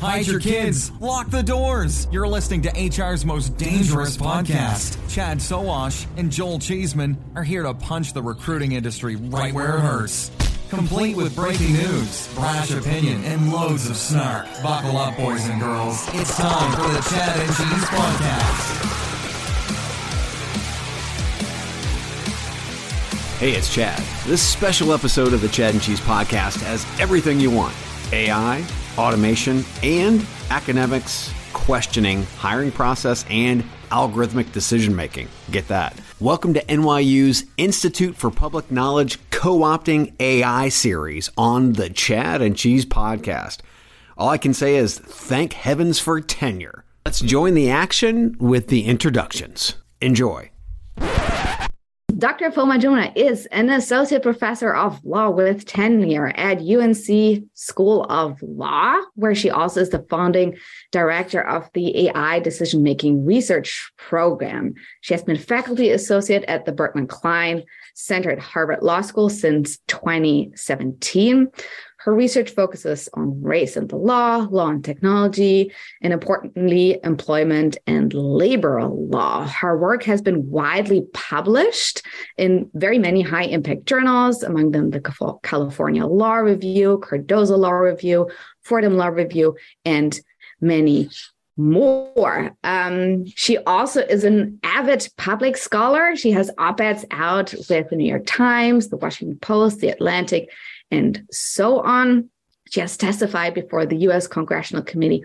Hide your kids. Lock the doors. You're listening to HR's most dangerous podcast. Chad Sowash and Joel Cheeseman are here to punch the recruiting industry right where it hurts. Complete with breaking news, brash opinion, and loads of snark. Buckle up, boys and girls. It's time for the Chad and Cheese Podcast. Hey, it's Chad. This special episode of the Chad and Cheese podcast has everything you want AI, automation, and academics questioning hiring process and algorithmic decision making. Get that. Welcome to NYU's Institute for Public Knowledge Co opting AI series on the Chad and Cheese podcast. All I can say is thank heavens for tenure. Let's join the action with the introductions. Enjoy. Dr. Ifeoma Ajunwa is an associate professor of law with tenure at UNC School of Law, where she also is the founding director of the AI decision making research program. She has been faculty associate at the Berkman Klein Center at Harvard Law School since 2017. Her research focuses on race and the law, law and technology, and importantly, employment and labor law. Her work has been widely published in very many high impact journals, among them the California Law Review, Cardozo Law Review, Fordham Law Review, and many more. Um, she also is an avid public scholar. She has op eds out with the New York Times, the Washington Post, the Atlantic, and so on. She has testified before the US Congressional Committee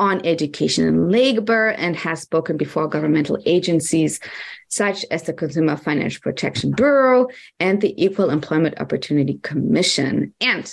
on Education and Labor and has spoken before governmental agencies such as the Consumer Financial Protection Bureau and the Equal Employment Opportunity Commission. And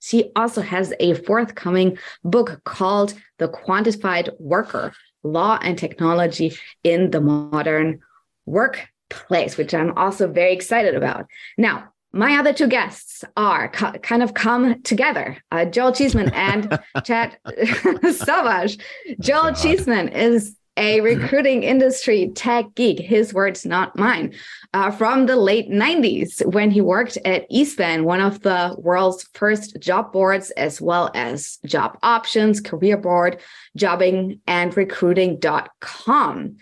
she also has a forthcoming book called The Quantified Worker Law and Technology in the Modern Workplace, which I'm also very excited about. Now, my other two guests are co- kind of come together uh, Joel Cheeseman and Chad Savage. Joel Cheeseman is a recruiting industry tech geek, his words, not mine, uh, from the late 90s when he worked at eSpan, one of the world's first job boards, as well as job options, career board, Jobing, and recruiting.com.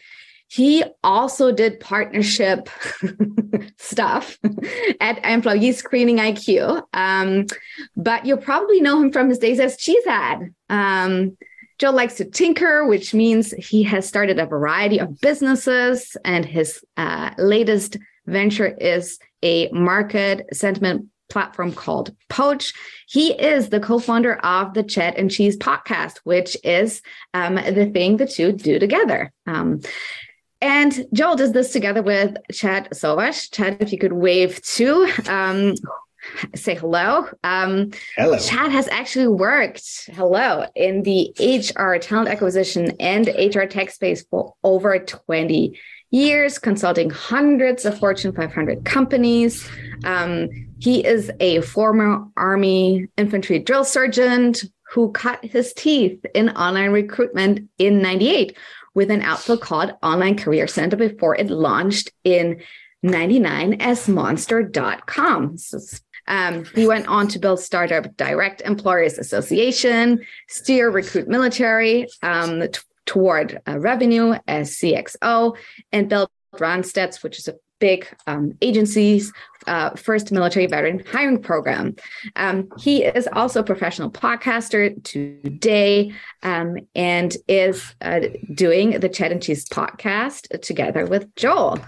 He also did partnership stuff at Employee Screening IQ. Um, but you'll probably know him from his days as Cheesehead. Um, Joe likes to tinker, which means he has started a variety of businesses, and his uh, latest venture is a market sentiment platform called Poach. He is the co-founder of the Chad and Cheese podcast, which is um, the thing the two do together. Um, and Joel does this together with Chad Sowash. Chad, if you could wave too. Um, say hello. Um, hello. Chad has actually worked, hello, in the HR talent acquisition and HR tech space for over 20 years, consulting hundreds of Fortune 500 companies. Um, he is a former Army infantry drill sergeant who cut his teeth in online recruitment in 98 with an outfit called Online Career Center before it launched in 99 as monster.com. Um, he went on to build startup Direct Employers Association, steer Recruit Military um, t- toward uh, revenue as CXO, and build Randstad's, which is a big um, agency's uh, first military veteran hiring program. Um, he is also a professional podcaster today um, and is uh, doing the Chad and Cheese podcast together with Joel.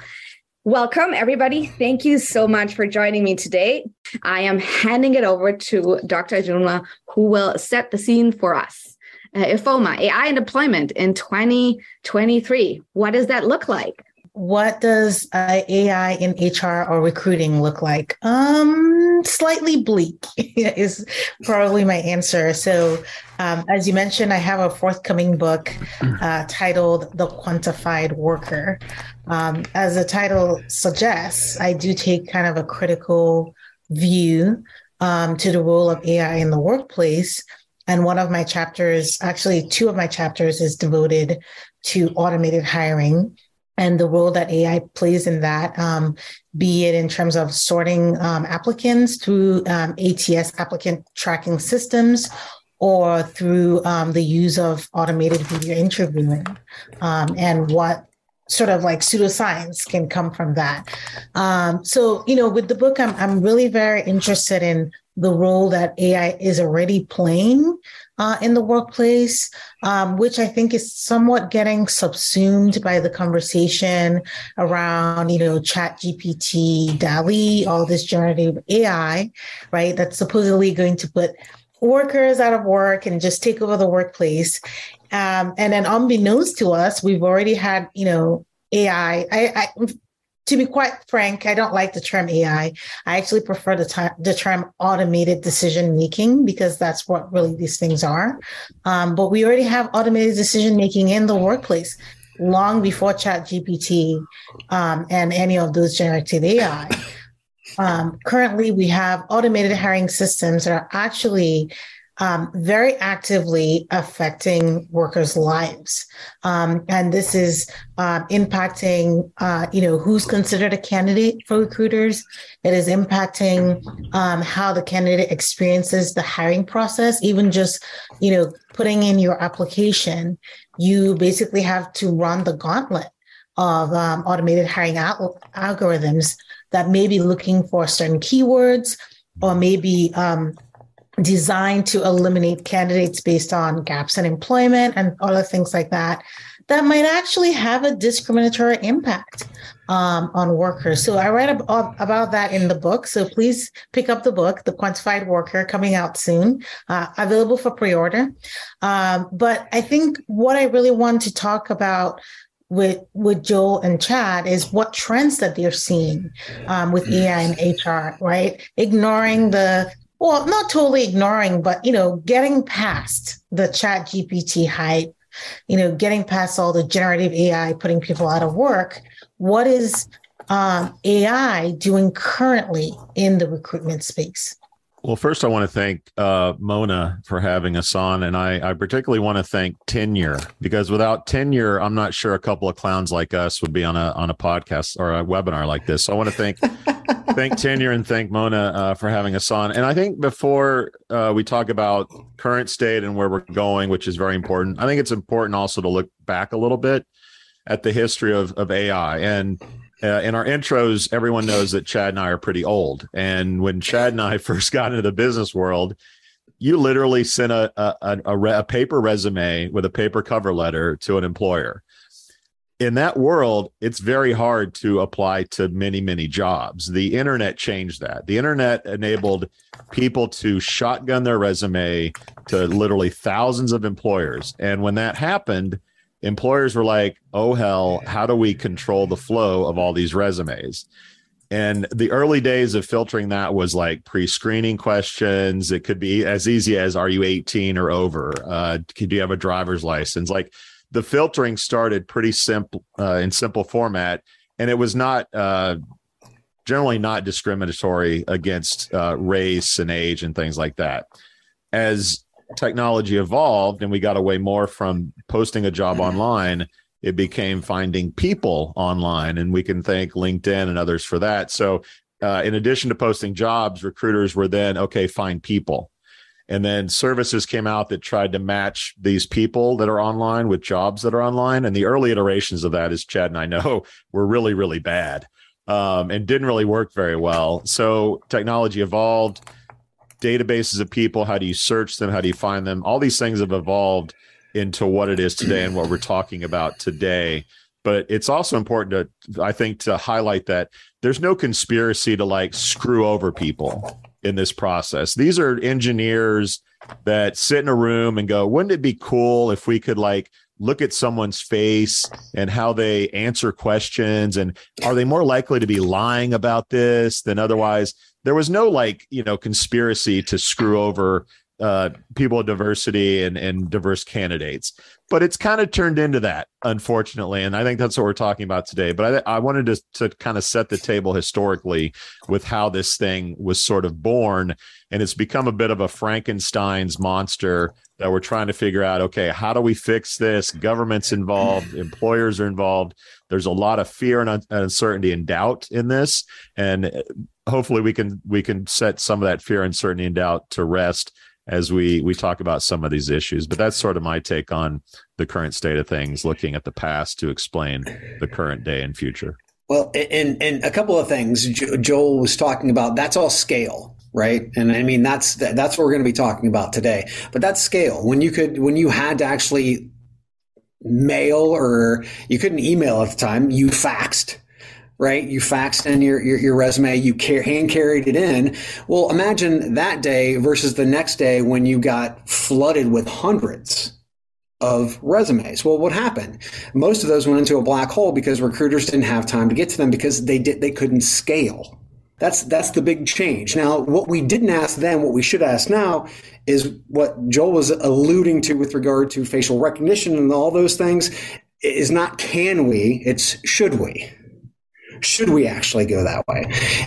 Welcome, everybody. Thank you so much for joining me today. I am handing it over to Dr. Ajunwa, who will set the scene for us. Uh, Ifeoma, AI and deployment in 2023. What does that look like? What does uh, AI in HR or recruiting look like? Um, slightly bleak is probably my answer. So, um, as you mentioned, I have a forthcoming book uh, titled "The Quantified Worker." Um, as the title suggests, I do take kind of a critical view um, to the role of AI in the workplace. And one of my chapters, actually, two of my chapters, is devoted to automated hiring and the role that AI plays in that, um, be it in terms of sorting um, applicants through um, ATS applicant tracking systems or through um, the use of automated video interviewing um, and what sort of like pseudoscience can come from that. Um, so, you know, with the book, I'm, I'm really very interested in the role that AI is already playing uh, in the workplace, um, which I think is somewhat getting subsumed by the conversation around, you know, Chat GPT, DALL-E, all this generative AI, right? That's supposedly going to put workers out of work and just take over the workplace. Um, and then unbeknownst to us, we've already had, you know, AI. I, I to be quite frank, I don't like the term AI. I actually prefer the, the term automated decision making because that's what really these things are. Um, but we already have automated decision making in the workplace long before Chat GPT um, and any of those generative AI. Um, currently, we have automated hiring systems that are actually um, very actively affecting workers' lives, um, and this is uh, impacting, uh, you know, who's considered a candidate for recruiters. It is impacting um, how the candidate experiences the hiring process. Even just, you know, putting in your application, you basically have to run the gauntlet of um, automated hiring al- algorithms that may be looking for certain keywords or maybe um, designed to eliminate candidates based on gaps in employment and other things like that that might actually have a discriminatory impact um, on workers. So I write ab- about that in the book. So please pick up the book, The Quantified Worker, coming out soon, uh, available for pre-order. Um, but I think what I really want to talk about with with Joel and Chad is what trends that they're seeing um, with AI and HR, right? Ignoring the well, not totally ignoring, but you know, getting past the Chat GPT hype, you know, getting past all the generative AI putting people out of work. What is um, AI doing currently in the recruitment space? Well, first, I want to thank uh, Mona for having us on. And I, I, particularly want to thank Tenure because without Tenure, I'm not sure a couple of clowns like us would be on a on a podcast or a webinar like this. So I want to thank thank Tenure and thank Mona uh, for having us on. And I think before uh, we talk about current state and where we're going, which is very important, I think it's important also to look back a little bit at the history of, of AI. And uh, in our intros, everyone knows that Chad and I are pretty old. And when Chad and I first got into the business world, you literally sent a a, a, a paper resume with a paper cover letter to an employer. In that world, it's very hard to apply to many, many jobs. The internet changed that. The internet enabled people to shotgun their resume to literally thousands of employers. And when that happened, employers were like, oh, hell, how do we control the flow of all these resumes? and the early days of filtering that was like pre-screening questions. It could be as easy as "Are you 18 or over?" Uh, "Do you have a driver's license?" Like the filtering started pretty simple uh, in simple format, and it was not uh, generally not discriminatory against uh, race and age and things like that. As technology evolved and we got away more from posting a job online it became finding people online and we can thank linkedin and others for that. So uh, in addition to posting jobs recruiters were then okay find people. And then services came out that tried to match these people that are online with jobs that are online. And the early iterations of that as chad and i know were really really bad um, and didn't really work very well. So technology evolved databases of people how do you search them how do you find them all these things have evolved into what it is today and what we're talking about today. But it's also important to, I think, to highlight that there's no conspiracy to like screw over people in this process. These are engineers that sit in a room and go, wouldn't it be cool if we could like look at someone's face and how they answer questions and are they more likely to be lying about this than otherwise there was no like you know conspiracy to screw over uh, people of diversity and, and diverse candidates. But it's kind of turned into that, unfortunately. And I think that's what we're talking about today. But I, I wanted to, to kind of set the table historically with how this thing was sort of born. And it's become a bit of a Frankenstein's monster that we're trying to figure out okay, how do we fix this? Government's involved, employers are involved. There's a lot of fear and uncertainty and doubt in this. And hopefully we can we can set some of that fear, uncertainty, and doubt to rest as we we talk about some of these issues. But that's sort of my take on the current state of things, looking at the past to explain the current day and future. Well, and and a couple of things Joel was talking about. That's all scale, right? And I mean that's that's what we're going to be talking about today. But that's scale. When you could when you had to actually mail or you couldn't email at the time, you faxed right? You faxed in your, your, your resume, you car- hand carried it in. Well, imagine that day versus the next day when you got flooded with hundreds of resumes. Well, what happened? Most of those went into a black hole because recruiters didn't have time to get to them because they did they couldn't scale. That's that's the big change. Now, what we didn't ask then, what we should ask now, is what Joel was alluding to with regard to facial recognition and all those things. Is not can we? It's should we should we actually go that way?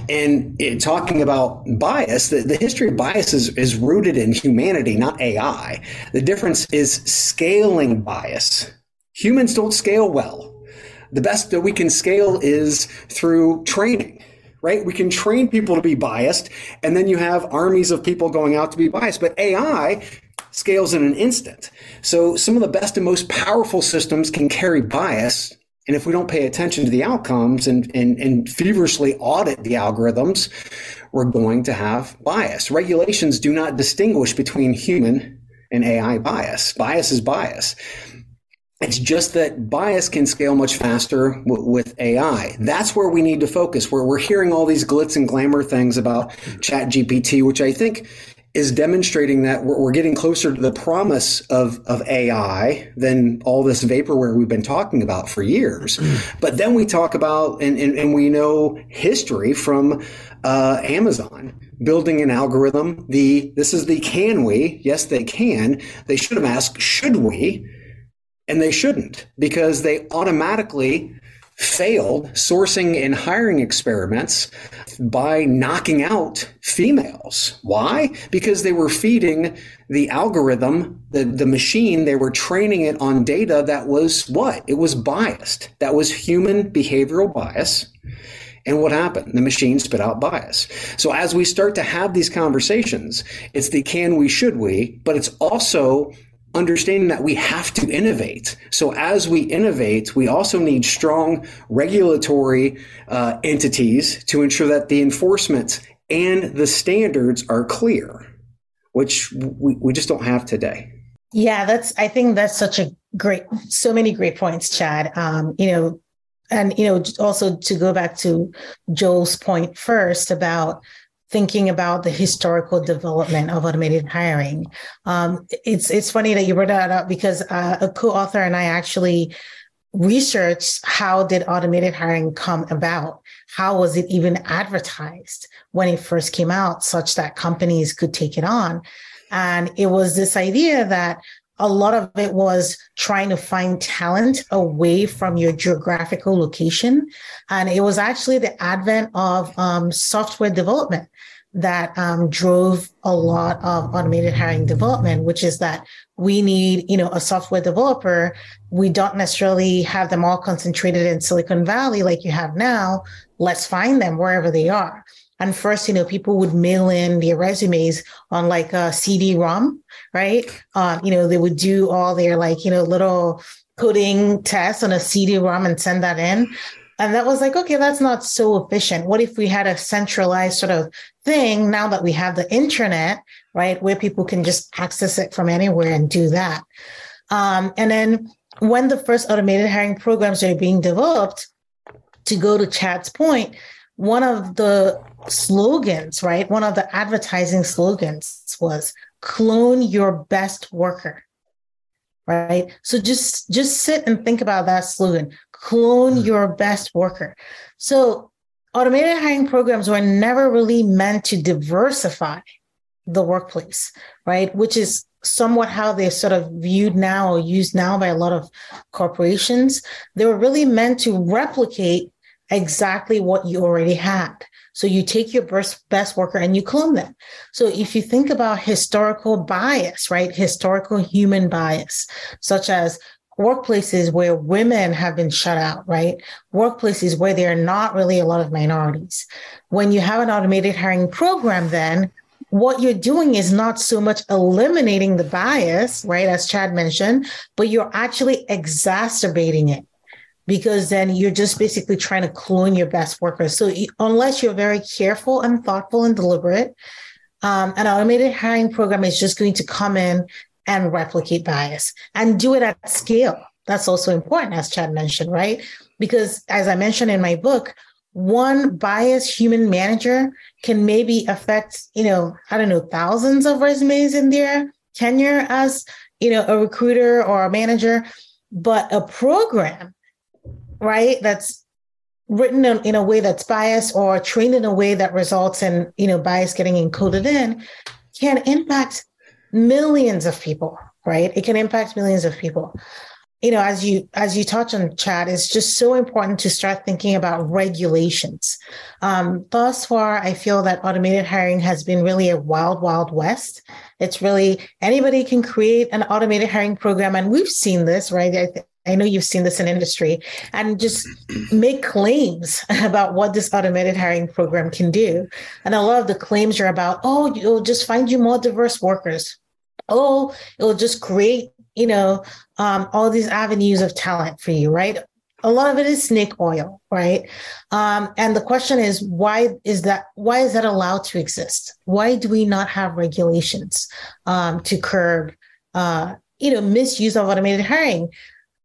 And talking about bias, the, the history of bias is, is rooted in humanity, not AI. The difference is scaling bias. Humans don't scale well. The best that we can scale is through training right? We can train people to be biased, and then you have armies of people going out to be biased. But AI scales in an instant. So some of the best and most powerful systems can carry bias and if we don't pay attention to the outcomes and, and, and feverishly audit the algorithms, we're going to have bias. Regulations do not distinguish between human and AI bias. Bias is bias. It's just that bias can scale much faster w- with AI. That's where we need to focus, where we're hearing all these glitz and glamour things about Chat GPT, which I think is demonstrating that we're, we're, getting closer to the promise of, of AI than all this vaporware we've been talking about for years. Mm. But then we talk about, and, and, and we know history from uh, Amazon building an algorithm. The this is the can we? Yes, they can. They should have asked, should we? And they shouldn't because they automatically failed sourcing and hiring experiments by knocking out females. Why? Because they were feeding the algorithm, the, the machine, they were training it on data that was what? It was biased. That was human behavioral bias. And what happened? The machine spit out bias. So as we start to have these conversations, it's the can we, should we, but it's also understanding that we have to innovate. So as we innovate, we also need strong regulatory uh, entities to ensure that the enforcement and the standards are clear, which we, we just don't have today. Yeah, that's, I think that's such a great, so many great points, Chad. Um, you know, and, you know, also to go back to Joel's point first about thinking about the historical development of automated hiring. Um, it's it's funny that you brought that up because uh, a co-author and I actually researched how did automated hiring come about? How was it even advertised when it first came out such that companies could take it on? And it was this idea that a lot of it was trying to find talent away from your geographical location. And it was actually the advent of um, software development that um, drove a lot of automated hiring development, which is that we need, you know, a software developer. We don't necessarily have them all concentrated in Silicon Valley like you have now. Let's find them wherever they are. And first, you know, people would mail in their resumes on like a CD-ROM, right? Um, you know, they would do all their like, you know, little coding tests on a CD-ROM and send that in. And that was like, okay, that's not so efficient. What if we had a centralized sort of thing now that we have the internet, right, where people can just access it from anywhere and do that? Um, and then when the first automated hiring programs are being developed, to go to Chad's point, one of the slogans, right, one of the advertising slogans was clone your best worker right so just just sit and think about that slogan clone mm. your best worker. So automated hiring programs were never really meant to diversify the workplace, right? Which is somewhat how they're sort of viewed now or used now by a lot of corporations. They were really meant to replicate exactly what you already had. So you take your best, best worker and you clone them. So if you think about historical bias, right? Historical human bias, such as workplaces where women have been shut out, right? Workplaces where there are not really a lot of minorities. When you have an automated hiring program, then what you're doing is not so much eliminating the bias, right? As Chad mentioned, but you're actually exacerbating it because then you're just basically trying to clone your best workers. So unless you're very careful and thoughtful and deliberate, um, an automated hiring program is just going to come in and replicate bias and do it at scale. That's also important, as Chad mentioned, right? Because as I mentioned in my book, one biased human manager can maybe affect, you know, I don't know, thousands of resumes in their tenure as, you know, a recruiter or a manager. But a program, right, that's written in, in a way that's biased or trained in a way that results in, you know, bias getting encoded in can impact millions of people, right? It can impact millions of people. You know, as you as you touch on Chad, it's just so important to start thinking about regulations. Um, thus far, I feel that automated hiring has been really a wild, wild west. It's really anybody can create an automated hiring program, and we've seen this, right? I, th- I know you've seen this in industry and just make claims about what this automated hiring program can do. And a lot of the claims are about, oh, it'll just find you more diverse workers oh, it'll just create, you know, um, all these avenues of talent for you, right? A lot of it is snake oil, right? Um, and the question is, why is that? Why is that allowed to exist? Why do we not have regulations um, to curb, uh, you know, misuse of automated hiring?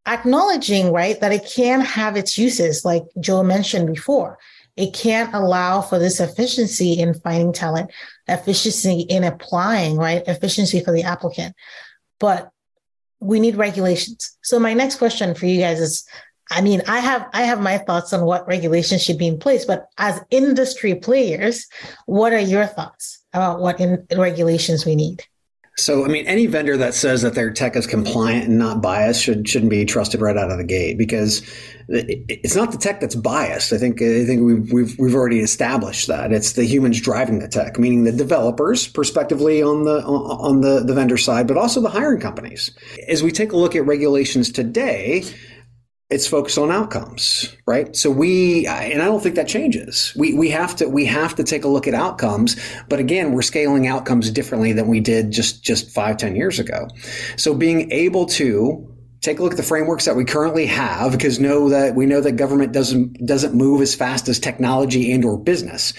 Acknowledging, right, that it can have its uses, like Joe mentioned before. It can't allow for this efficiency in finding talent, efficiency in applying, right? Efficiency for the applicant. But we need regulations. So my next question for you guys is I mean, I have I have my thoughts on what regulations should be in place, but as industry players, what are your thoughts about what in, regulations we need? So, I mean, any vendor that says that their tech is compliant and not biased should shouldn't be trusted right out of the gate because it's not the tech that's biased. I think I think we've we've we've already established that it's the humans driving the tech, meaning the developers, prospectively on the on the the vendor side, but also the hiring companies. As we take a look at regulations today, it's focused on outcomes, right? So we, and I don't think that changes. We, we have to, we have to take a look at outcomes. But again, we're scaling outcomes differently than we did just, just five, ten years ago. So being able to take a look at the frameworks that we currently have because know that we know that government doesn't, doesn't move as fast as technology and or business,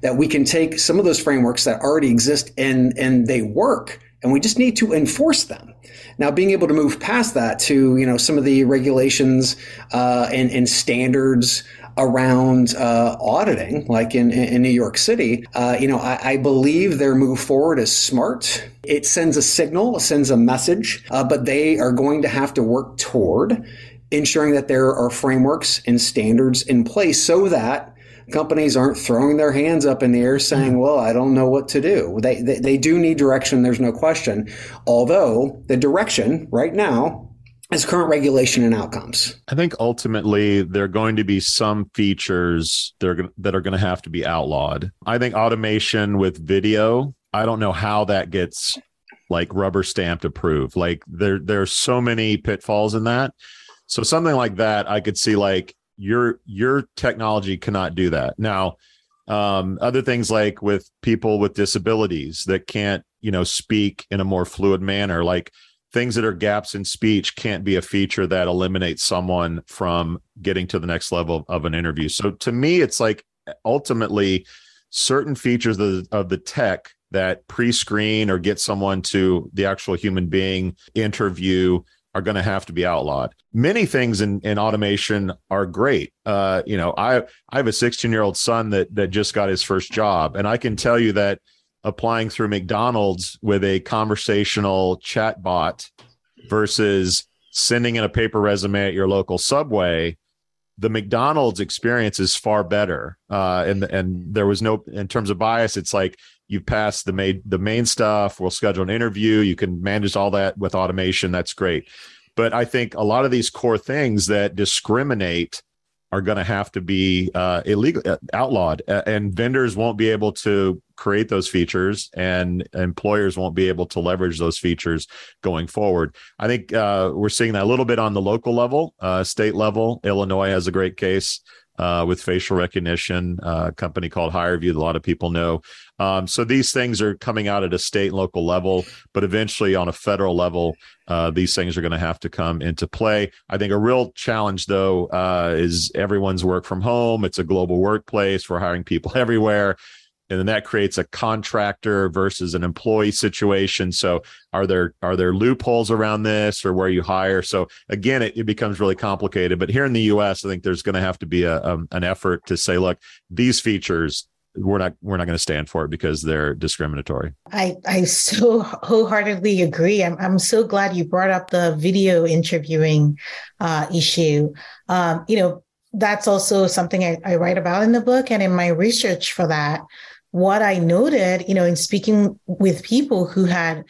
that we can take some of those frameworks that already exist and, and they work and we just need to enforce them. Now, being able to move past that to you know some of the regulations uh, and, and standards around uh, auditing, like in, in New York City, uh, you know, I, I, believe their move forward is smart. It sends a signal, it sends a message, uh, but they are going to have to work toward ensuring that there are frameworks and standards in place so that companies aren't throwing their hands up in the air saying, mm. well, I don't know what to do. They, they, they do need direction. There's no question. Although the direction right now is current regulation and outcomes. I think ultimately there are going to be some features that are, that are going to have to be outlawed. I think automation with video, I don't know how that gets like rubber stamped approved. Like there there's so many pitfalls in that. So something like that, I could see like your your technology cannot do that. Now, um, other things like with people with disabilities that can't, you know, speak in a more fluid manner, like things that are gaps in speech can't be a feature that eliminates someone from getting to the next level of an interview. So to me, it's like ultimately certain features of the, of the tech that pre-screen or get someone to the actual human being interview are going to have to be outlawed. Many things in, in automation are great. Uh, you know, I I have a 16 year old son that that just got his first job, and I can tell you that applying through McDonald's with a conversational chat bot versus sending in a paper resume at your local Subway, the McDonald's experience is far better. Uh, and and there was no in terms of bias, it's like you pass the main the main stuff. We'll schedule an interview. You can manage all that with automation. That's great. But i think a lot of these core things that discriminate are going to have to be uh, illegal uh, outlawed and vendors won't be able to create those features and employers won't be able to leverage those features going forward. I think uh, we're seeing that a little bit on the local level. Uh, state level illinois has a great case with facial recognition, a company called HireVue that a lot of people know. Um, so these things are coming out at a state and local level, but eventually on a federal level, uh, these things are going to have to come into play. I think a real challenge, though, uh, is everyone's work from home. It's a global workplace. We're hiring people everywhere and then that creates a contractor versus an employee situation so are there are there loopholes around this or where you hire so again it, it becomes really complicated but here in the us i think there's going to have to be a, um, an effort to say look these features we're not we're not going to stand for it because they're discriminatory. I I so wholeheartedly agree. I'm I'm so glad you brought up the video interviewing uh, issue. Um, you know that's also something I, I write about in the book and in my research for that what I noted, you know, in speaking with people who had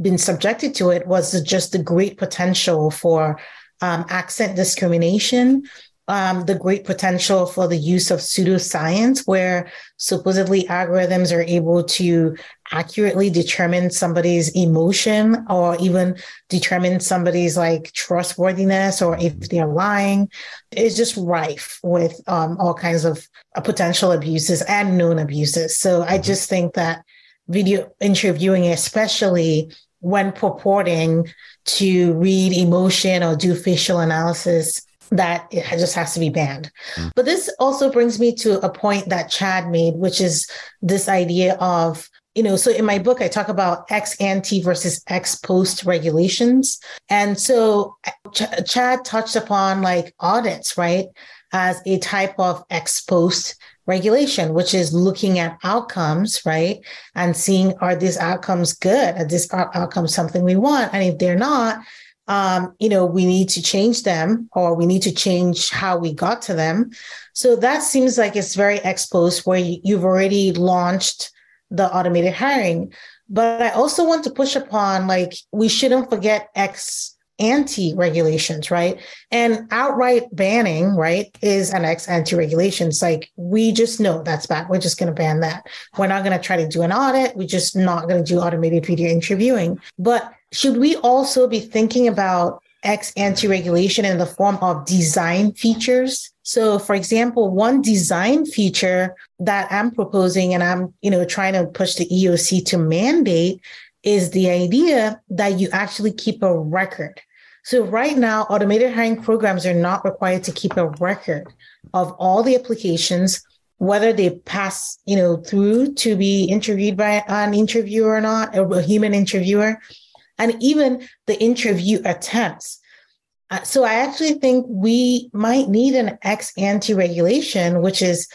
been subjected to it was just the great potential for um, accent discrimination, um, the great potential for the use of pseudoscience, where supposedly algorithms are able to accurately determine somebody's emotion or even determine somebody's like trustworthiness or if they're lying is just rife with um, all kinds of uh, potential abuses and known abuses. So I mm-hmm. just think that video interviewing, especially when purporting to read emotion or do facial analysis that it just has to be banned. Mm. But this also brings me to a point that Chad made, which is this idea of, you know, so in my book, I talk about ex ante versus ex post regulations. And so Ch- Chad touched upon like audits, right, as a type of ex post regulation, which is looking at outcomes, right? And seeing are these outcomes good? Are these outcomes something we want? And if they're not, um, you know, we need to change them or we need to change how we got to them. So that seems like it's very ex post where you've already launched the automated hiring. But I also want to push upon like we shouldn't forget ex ante regulations, right? And outright banning, right, is an ex ante regulations. Like we just know that's bad. We're just going to ban that. We're not going to try to do an audit. We're just not going to do automated video interviewing. But should we also be thinking about ex ante regulation in the form of design features? So, for example, one design feature that I'm proposing and I'm, you know, trying to push the EOC to mandate is the idea that you actually keep a record. So right now, automated hiring programs are not required to keep a record of all the applications, whether they pass, you know, through to be interviewed by an interviewer or not, a human interviewer and even the interview attempts. Uh, so I actually think we might need an ex ante regulation, which is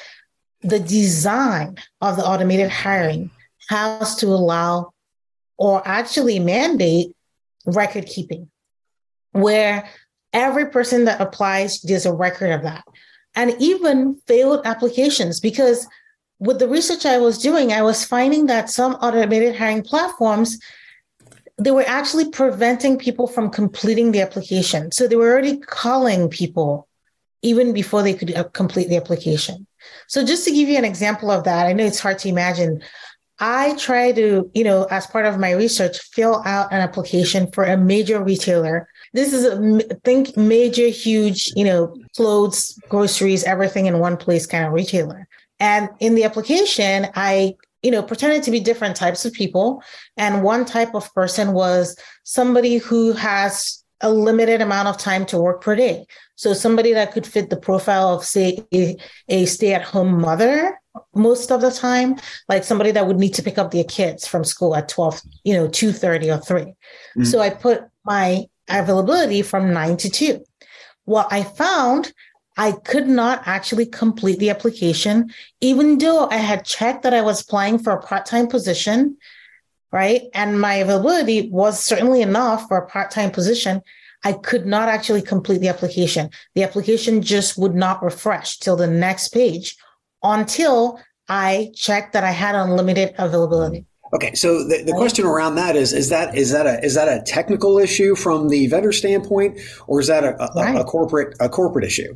the design of the automated hiring has to allow or actually mandate record keeping, where every person that applies, there's a record of that. And even failed applications, because with the research I was doing, I was finding that some automated hiring platforms, they were actually preventing people from completing the application. So they were already calling people even before they could uh, complete the application. So just to give you an example of that, I know it's hard to imagine. I try to, you know, as part of my research, fill out an application for a major retailer. This is a think major, huge, you know, clothes, groceries, everything in one place kind of retailer. And in the application, I, you know, pretended to be different types of people. And one type of person was somebody who has a limited amount of time to work per day. So somebody that could fit the profile of, say, a, a stay-at-home mother most of the time, like somebody that would need to pick up their kids from school at 12, you know, 2.30 or 3. Mm-hmm. So I put my availability from 9 to 2. What I found I could not actually complete the application, even though I had checked that I was applying for a part time position, right? And my availability was certainly enough for a part time position. I could not actually complete the application. The application just would not refresh till the next page until I checked that I had unlimited availability. Okay, so the, the question around that is is that is that a is that a technical issue from the vendor standpoint, or is that a, a, right. a corporate a corporate issue?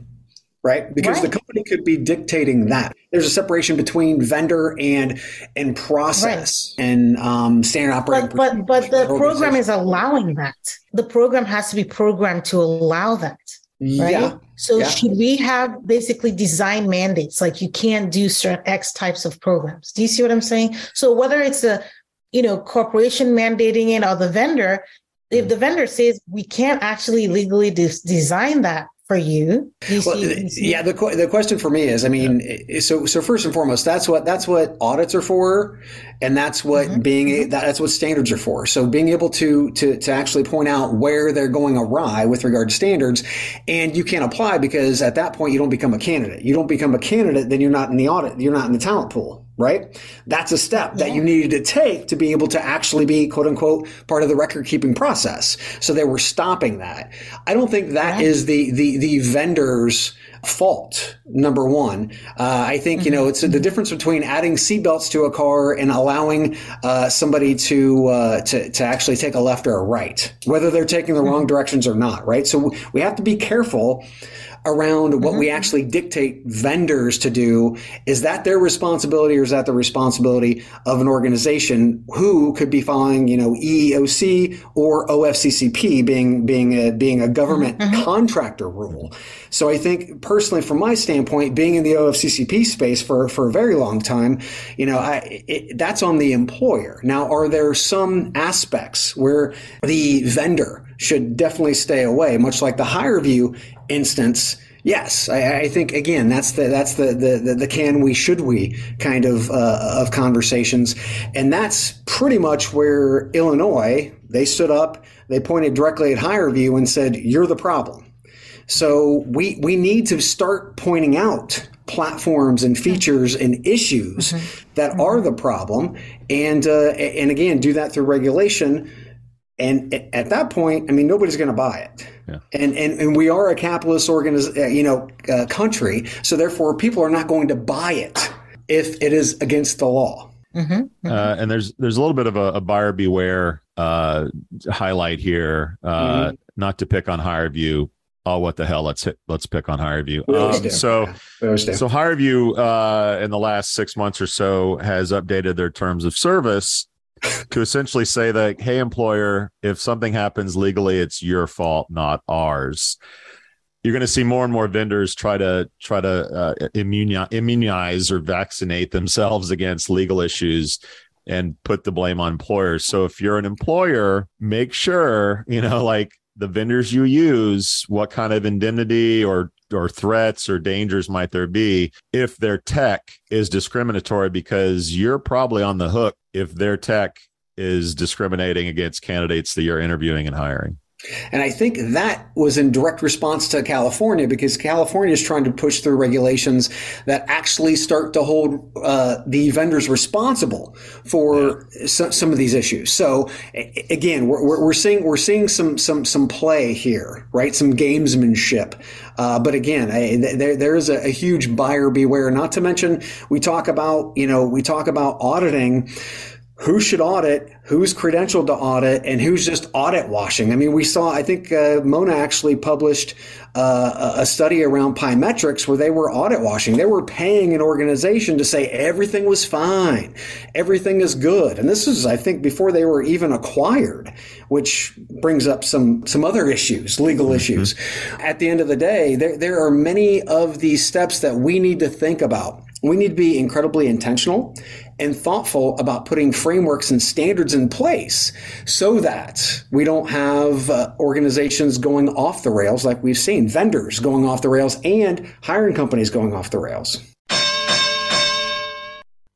Right? Because right. the company could be dictating that. There's a separation between vendor and and process right. and um, standard operating. But but, but the program is allowing that. The program has to be programmed to allow that. Right? Yeah. So yeah. should we have basically design mandates like you can't do certain X types of programs? Do you see what I'm saying? So whether it's a you know corporation mandating it or the vendor, if the vendor says we can't actually legally de- design that for you? you well, yeah, the the question for me is, I mean, yeah. so so first and foremost, that's what that's what audits are for, and that's what mm-hmm. being mm-hmm. that's what standards are for. So being able to to to actually point out where they're going awry with regard to standards, and you can't apply because at that point you don't become a candidate. You don't become a candidate, then you're not in the audit. You're not in the talent pool right? That's a step that you needed to take to be able to actually be quote unquote part of the record keeping process. So they were stopping that. I don't think that right. is the, the, the vendor's fault. Number one, uh, I think, you know, mm-hmm. it's the difference between adding seatbelts to a car and allowing, uh, somebody to, uh, to, to actually take a left or a right, whether they're taking the wrong mm-hmm. directions or not, right? So we have to be careful around what mm-hmm. we actually dictate vendors to do. Is that their responsibility or is that the responsibility of an organization who could be following, you know, EEOC or OFCCP being, being a, being a government mm-hmm. contractor rule? So I think personally, from my standpoint, being in the OFCCP space for, for a very long time, you know, I, it, that's on the employer. Now, are there some aspects where the vendor should definitely stay away, much like the HireVue instance? Yes, I, I, think again that's the that's the, the the, can we should we kind of uh, of conversations, and that's pretty much where Illinois they stood up, they pointed directly at HireVue and said, "You're the problem." So we we need to start pointing out platforms and features and issues mm-hmm. that mm-hmm. are the problem, and uh, and again do that through regulation. And at that point, I mean, nobody's going to buy it. Yeah. And, and and we are a capitalist organiz- uh, you know, uh, country, so therefore people are not going to buy it if it is against the law. Mm-hmm. Mm-hmm. Uh, and there's there's a little bit of a, a buyer beware uh, highlight here. Uh, mm-hmm. Not to pick on HireVue, oh, what the hell? Let's hit, let's pick on HireVue. Um, so, so HireVue uh, in the last six months or so has updated their terms of service to essentially say that, hey, employer, if something happens legally, it's your fault, not ours. You're going to see more and more vendors try to try to uh, immunize, immunize or vaccinate themselves against legal issues and put the blame on employers. So if you're an employer, make sure, you know, like the vendors you use, what kind of indemnity or or threats or dangers might there be if their tech is discriminatory because you're probably on the hook if their tech is discriminating against candidates that you're interviewing and hiring. And I think that was in direct response to California because California is trying to push through regulations that actually start to hold uh, the vendors responsible for yeah. some, some of these issues. So again, we're, we're seeing we're seeing some some some play here, right? Some gamesmanship. Uh, but again, I, there there is a, a huge buyer beware. Not to mention, we talk about you know we talk about auditing who should audit, who's credentialed to audit, and who's just audit washing. I mean, we saw, I think uh, Mona actually published uh, a study around Pymetrics where they were audit washing. They were paying an organization to say everything was fine, everything is good. And this is, I think, before they were even acquired, which brings up some, some other issues, legal mm-hmm. issues. At the end of the day, there, there are many of these steps that we need to think about we need to be incredibly intentional and thoughtful about putting frameworks and standards in place so that we don't have uh, organizations going off the rails like we've seen, vendors going off the rails and hiring companies going off the rails.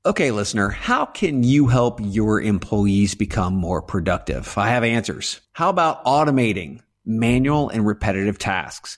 Okay, listener, how can you help your employees become more productive? I have answers. How about automating? manual and repetitive tasks,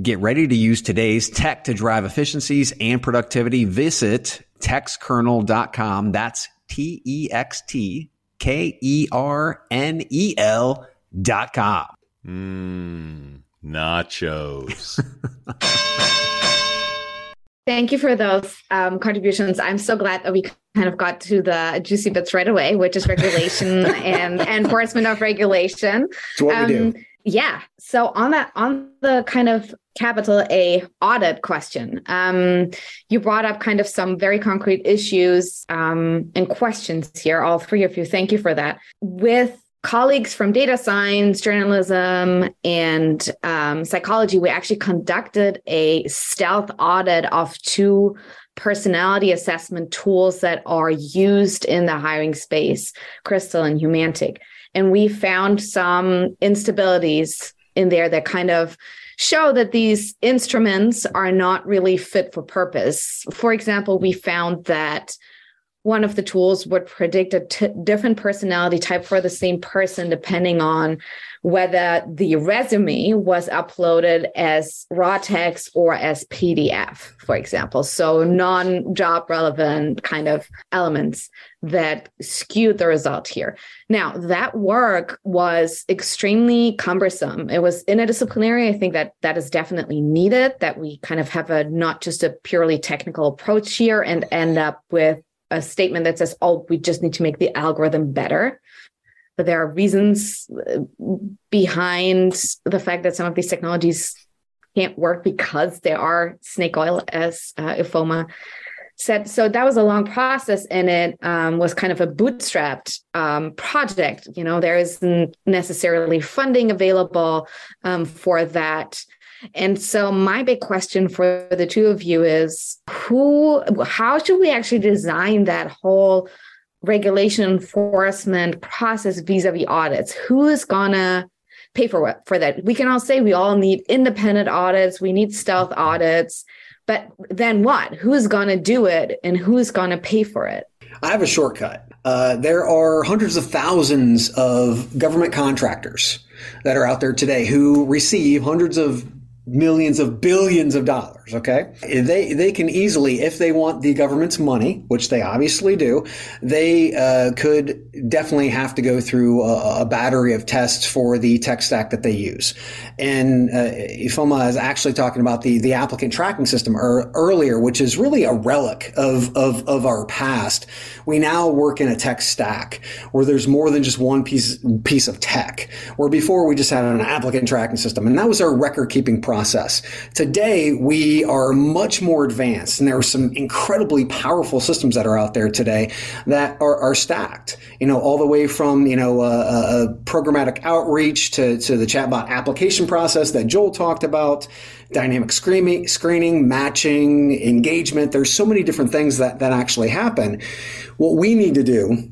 Get ready to use today's tech to drive efficiencies and productivity. Visit textkernel.com. That's T E X T K E R N E L dot com. Mmm, nachos. Thank you for those um, contributions. I'm so glad that we kind of got to the juicy bits right away, which is regulation and enforcement of regulation. It's what um, we do. Yeah. So on that, on the kind of capital A audit question, um, you brought up kind of some very concrete issues um, and questions here. All three of you. Thank you for that. With colleagues from data science, journalism, and um, psychology, we actually conducted a stealth audit of two personality assessment tools that are used in the hiring space, Crystal and Humantic. And we found some instabilities in there that kind of show that these instruments are not really fit for purpose. For example, we found that one of the tools would predict a t- different personality type for the same person depending on whether the resume was uploaded as raw text or as PDF, for example. So, non job relevant kind of elements that skewed the result here. Now, that work was extremely cumbersome. It was interdisciplinary. I think that that is definitely needed, that we kind of have a not just a purely technical approach here and end up with a statement that says, oh, we just need to make the algorithm better. But there are reasons uh, behind the fact that some of these technologies can't work because they are snake oil, as uh, Ifeoma said. So that was a long process, and it um, was kind of a bootstrapped um, project. You know, there isn't necessarily funding available um, for that. And so my big question for the two of you is who how should we actually design that whole regulation enforcement process vis-a-vis audits? Who is gonna pay for what for that? We can all say we all need independent audits, we need stealth audits. But then what? Who's to do it and who's to pay for it? I have a shortcut. Uh, there are hundreds of thousands of government contractors that are out there today who receive hundreds of millions of billions of dollars okay? They they can easily if they want the government's money which they obviously do they uh, could definitely have to go through a, a, battery of tests for the tech stack that they use. And uh, Ifeoma is actually talking about the the applicant tracking system er, earlier which is really a relic of, of of our past. We now work in a tech stack where there's more than just one piece piece of tech where before we just had an applicant tracking system. And that was our record keeping process. Today, we are much more advanced, and there are some incredibly powerful systems that are out there today that are, are stacked. You know, all the way from you know a, uh, uh, uh, programmatic outreach to to the chatbot application process that Joel talked about, dynamic screening, screening, matching, engagement. There's so many different things that that actually happen. What we need to do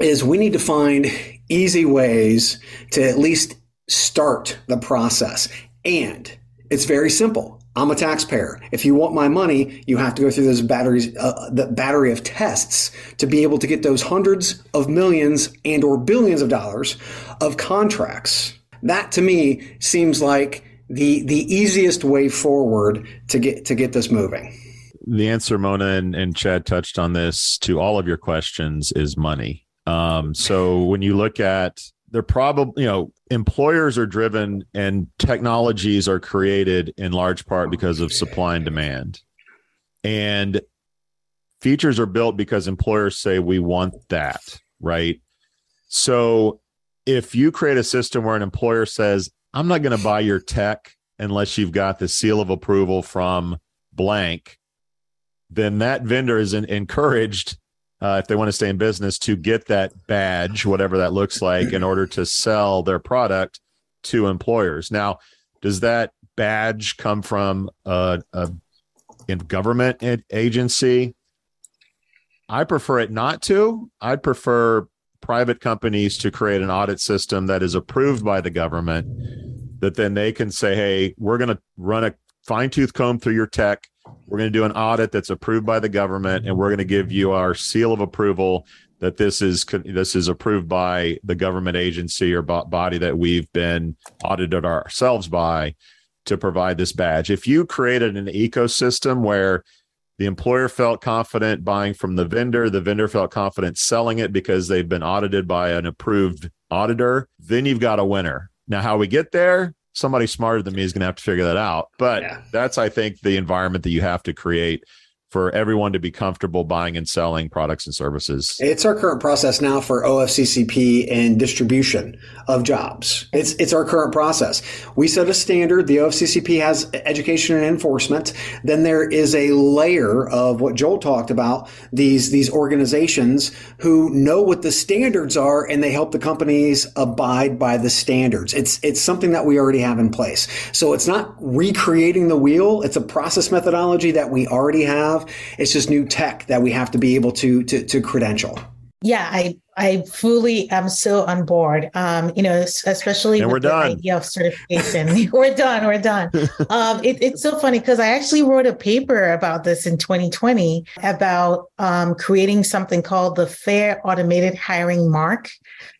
is we need to find easy ways to at least start the process and it's very simple. I'm a taxpayer. If you want my money, you have to go through those batteries, uh, the battery of tests to be able to get those hundreds of millions and or billions of dollars of contracts. That to me seems like the the easiest way forward to get to get this moving. The answer, Mona and, and Chad touched on this to all of your questions is money. Um, so when you look at they're probably you know employers are driven and technologies are created in large part because of supply and demand. And features are built because employers say we want that right? So if you create a system where an employer says i'm not going to buy your tech unless you've got the seal of approval from blank then that vendor is encouraged uh, if they want to stay in business to get that badge, whatever that looks like, in order to sell their product to employers. Now, does that badge come from a, a government agency? I prefer it not to. I'd prefer private companies to create an audit system that is approved by the government that then they can say, hey, we're going to run a fine tooth comb through your tech we're going to do an audit that's approved by the government, and we're going to give you our seal of approval that this is this is approved by the government agency or body that we've been audited ourselves by to provide this badge. If you created an ecosystem where the employer felt confident buying from the vendor, the vendor felt confident selling it because they've been audited by an approved auditor, then you've got a winner. Now, how we get there, somebody smarter than me is going to have to figure that out. But yeah. that's, I think, the environment that you have to create for everyone to be comfortable buying and selling products and services. It's our current process now for OFCCP and distribution of jobs. It's it's our current process. We set a standard. The OFCCP has education and enforcement. Then there is a layer of what Joel talked about. These these organizations who know what the standards are and they help the companies abide by the standards. It's it's something that we already have in place. So it's not recreating the wheel. It's a process methodology that we already have it's just new tech that we have to be able to to, to credential. Yeah, I I fully am so on board. Um, you know, especially and with the done. idea of certification. we're done. We're done. Um, it, it's so funny because I actually wrote a paper about this in 2020 about um, creating something called the Fair Automated Hiring Mark.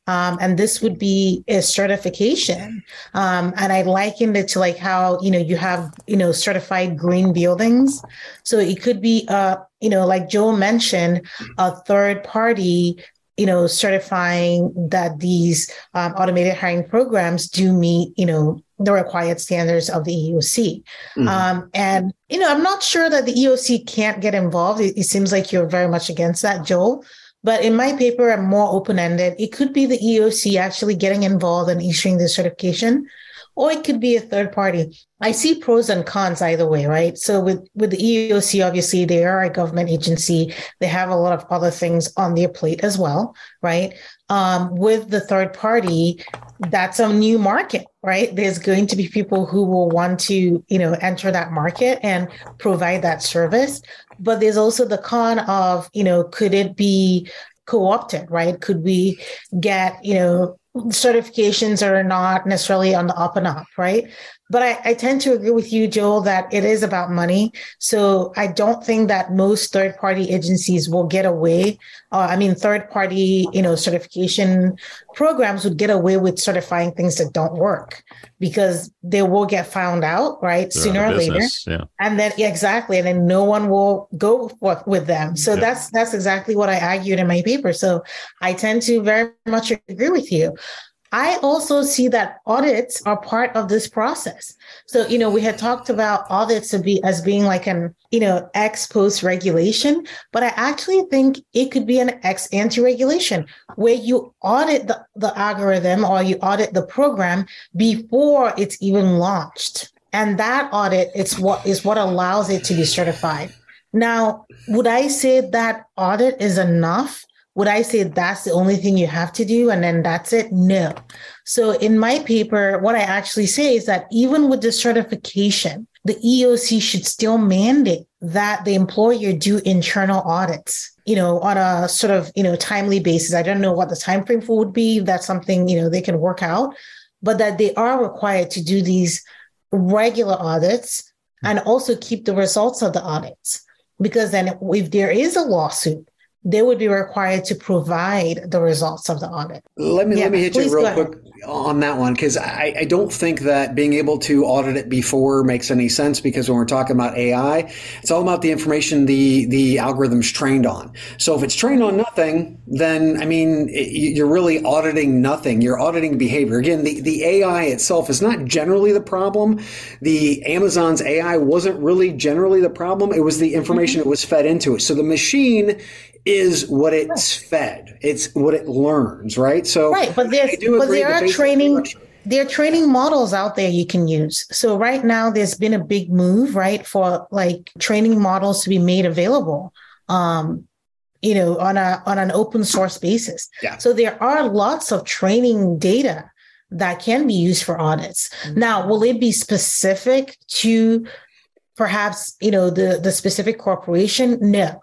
Um, and this would be a certification. Um, and I likened it to like how, you know, you have, you know, certified green buildings. So it could be, uh, you know, like Joel mentioned, a third party you know, certifying that these um, automated hiring programs do meet, you know, the required standards of the EOC. Mm-hmm. Um, and, you know, I'm not sure that the EOC can't get involved. It, it, seems like you're very much against that, Joel. But in my paper, I'm more open ended. It could be the EOC actually getting involved and issuing the certification, or it could be a third party. I see pros and cons either way, right? So with with the EOC, obviously they are a government agency. They have a lot of other things on their plate as well, right? Um, with the third party, that's a new market, right? There's going to be people who will want to, you know, enter that market and provide that service but there's also the con of you know could it be co-opted right could we get you know certifications are not necessarily on the up and up right but I, I, tend to agree with you, Joel, that it is about money. So I don't think that most third party agencies will get away. Uh, I mean, third party, you know, certification programs would get away with certifying things that don't work because they will get found out, right? They're sooner or later. Yeah. And then yeah, exactly. And then no one will go with them. So yeah. that's that's exactly what I argued in my paper. So I tend to very much agree with you. I also see that audits are part of this process. So, you know, we had talked about audits to be as being like an, you know, ex post regulation, but I actually think it could be an ex ante regulation where you audit the, the algorithm or you audit the program before it's even launched. And that audit it's what is what allows it to be certified. Now, would I say that audit is enough? Would I say that's the only thing you have to do and then that's it? No. So in my paper, what I actually say is that even with the certification, the EOC should still mandate that the employer do internal audits, you know, on a sort of, you know, timely basis. I don't know what the time frame for would be. That's something, you know, they can work out, but that they are required to do these regular audits and also keep the results of the audits. Because then if there is a lawsuit, they would be required to provide the results of the audit. Let me yeah, let me hit you real quick on that one because I, I, don't think that being able to audit it before makes any sense because when we're talking about AI, it's all about the information the the algorithm's trained on. So if it's trained on nothing, then I mean it, you're really auditing nothing. You're auditing behavior. Again, the, the AI itself is not generally the problem. The Amazon's AI wasn't really generally the problem. It was the information mm-hmm. that was fed into it. So the machine is what it's fed. It's what it learns, right? So right, but there's but there are training. There are training models out there you can use. So right now, there's been a big move, right, for like training models to be made available. Um, you know, on a on an open source basis. Yeah. So there are lots of training data that can be used for audits. Mm-hmm. Now, will it be specific to perhaps you know the the specific corporation? No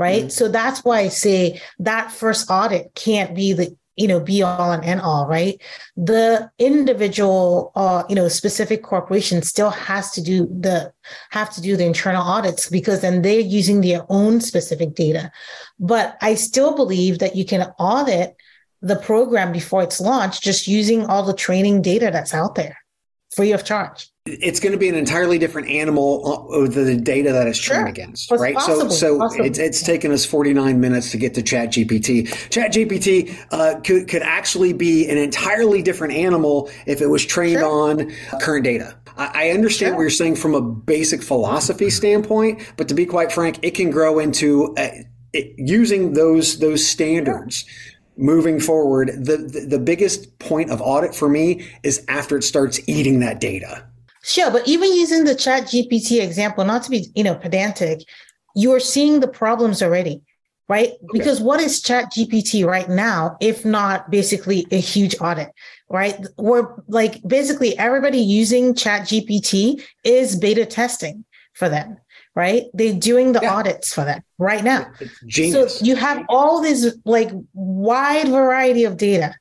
right? Mm-hmm. So that's why I say that first audit can't be the you know be all and end all right the individual uh you know specific corporation still has to do the have to do the internal audits because then they're using their own specific data but i still believe that you can audit the program before it's launched just using all the training data that's out there free of charge it's going to be an entirely different animal uh, the, data that it's trained sure. against, right? Possible, so, so it's, it's taken us 49 minutes to get to Chat GPT. Chat GPT uh, could, could actually be an entirely different animal if it was trained sure. on current data. I, I understand sure. what you're saying from a basic philosophy standpoint, but to be quite frank, it can grow into uh, it, using those those standards moving forward, the, the, the biggest point of audit for me is after it starts eating that data. Sure, but even using the chat GPT example, not to be, you know, pedantic, you're seeing the problems already, right? Okay. Because what is chat GPT right now, if not basically a huge audit, right? We're like basically everybody using chat GPT is beta testing for them right? They're doing the yeah. audits for that right now. So you have all this like wide variety of data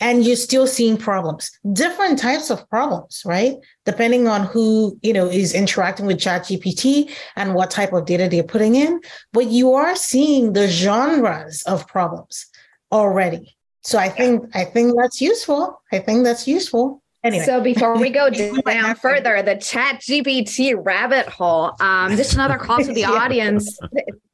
and you're still seeing problems. Different types of problems right? Depending on who you know is interacting with chat gpt and what type of data they're putting in but you are seeing the genres of problems already. So i think i think that's useful. I think that's useful Anyway. So before we go down further, the chat GPT rabbit hole, um, just another call to the yeah. audience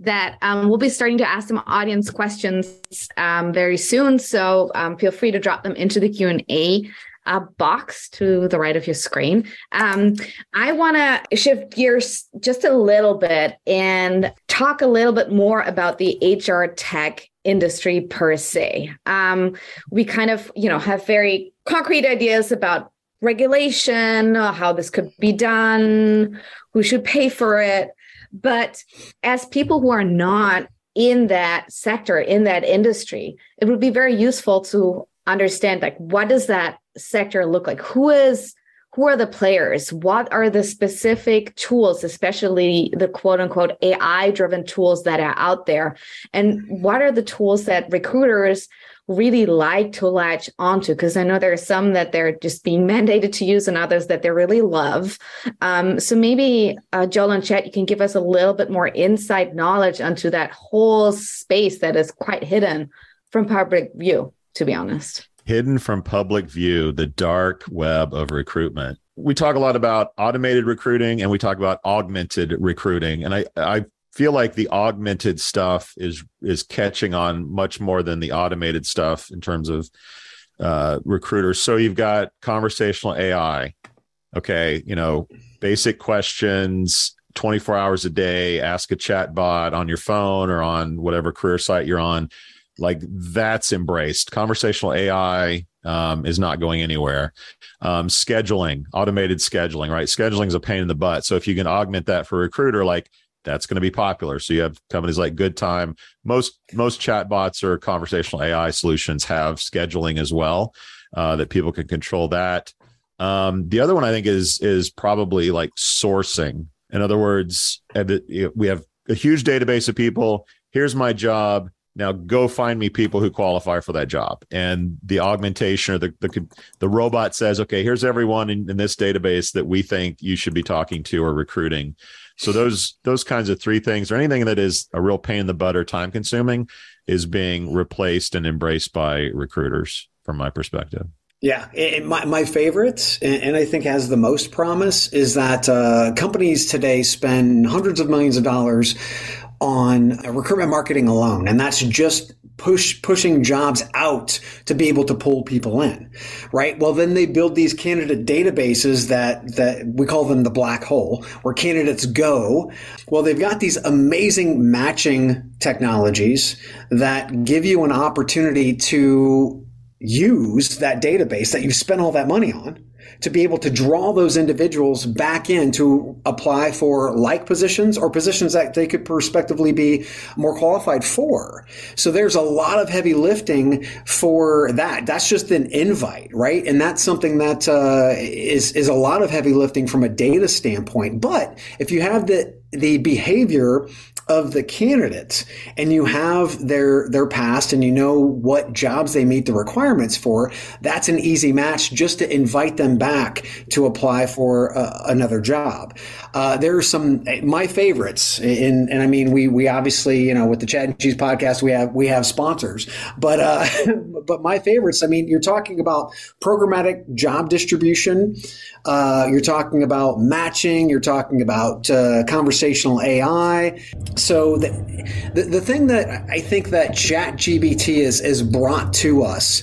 that um, we'll be starting to ask some audience questions um, very soon. So um, feel free to drop them into the Q&A uh, box to the right of your screen. Um, I want to shift gears just a little bit and talk a little bit more about the HR tech industry per se. Um, we kind of, you know, have very concrete ideas about regulation, uh, how this could be done, who should pay for it. But as people who are not in that sector, in that industry, it would be very useful to understand like what does that sector look like? Who is who are the players? What are the specific tools, especially the quote unquote AI driven tools that are out there? And what are the tools that recruiters really like to latch onto? Because I know there are some that they're just being mandated to use and others that they really love. Um, so maybe, uh, Joel and Chad, you can give us a little bit more insight knowledge onto that whole space that is quite hidden from public view, to be honest hidden from public view, the dark web of recruitment. We talk a lot about automated recruiting and we talk about augmented recruiting. And I, I feel like the augmented stuff is is catching on much more than the automated stuff in terms of uh, recruiters. So you've got conversational AI. Okay, you know, basic questions, 24 hours a day, ask a chat bot on your phone or on whatever career site you're on like that's embraced. Conversational AI um, is not going anywhere. Um, scheduling, automated scheduling, right? Scheduling is a pain in the butt. So if you can augment that for a recruiter, like that's going to be popular. So you have companies like GoodTime. Most most chatbots or conversational AI solutions have scheduling as well, uh, that people can control that. Um, the other one I think is is probably like sourcing. In other words, we have a huge database of people. Here's my job now go find me people who qualify for that job. And the augmentation or the the, the robot says okay here's everyone in, in, this database that we think you should be talking to or recruiting. So those those kinds of three things or anything that is a real pain in the butt or time consuming is being replaced and embraced by recruiters from my perspective. Yeah, and my, my favorite, and I think has the most promise, is that uh, companies today spend hundreds of millions of dollars on recruitment marketing alone, and that's just push pushing jobs out to be able to pull people in, right? Well, then they build these candidate databases that that we call them the black hole, where candidates go. Well, they've got these amazing matching technologies that give you an opportunity to use that database that you've spent all that money on to be able to draw those individuals back in to apply for like positions or positions that they could prospectively be more qualified for. So there's a lot of heavy lifting for that. That's just an invite, right? And that's something that uh, is is a lot of heavy lifting from a data standpoint. But if you have the the behavior of the candidates and you have their their past and you know what jobs they meet the requirements for that's an easy match just to invite them back to apply for uh, another job uh, there are some my favorites in and i mean we we obviously you know with the chat and cheese podcast we have we have sponsors. But uh, but my favorites i mean you're talking about programmatic job distribution. Uh, you're talking about matching. You're talking about uh, conversational ai so the, the, the thing that I think that Chat GPT is is brought to us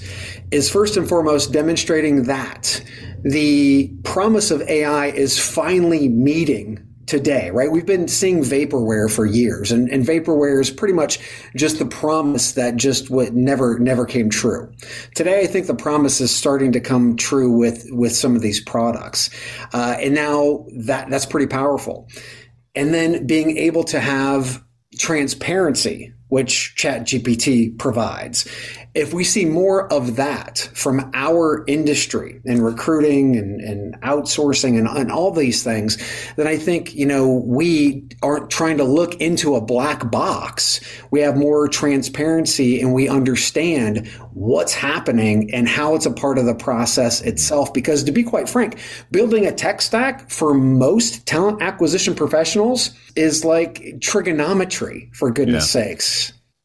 is first and foremost demonstrating that the promise of AI is finally meeting today, right? We've been seeing vaporware for years, and, and vaporware is pretty much just the promise that just what never never came true. Today, I think the promise is starting to come true with with some of these products, uh, and now that that's pretty powerful and then being able to have transparency which ChatGPT provides. If we see more of that from our industry and recruiting and, and outsourcing and, and, all these things, then I think, you know, we aren't trying to look into a black box. We have more transparency and we understand what's happening and how it's a part of the process itself. Because to be quite frank, building a tech stack for most talent acquisition professionals is like trigonometry, for goodness yeah. sakes.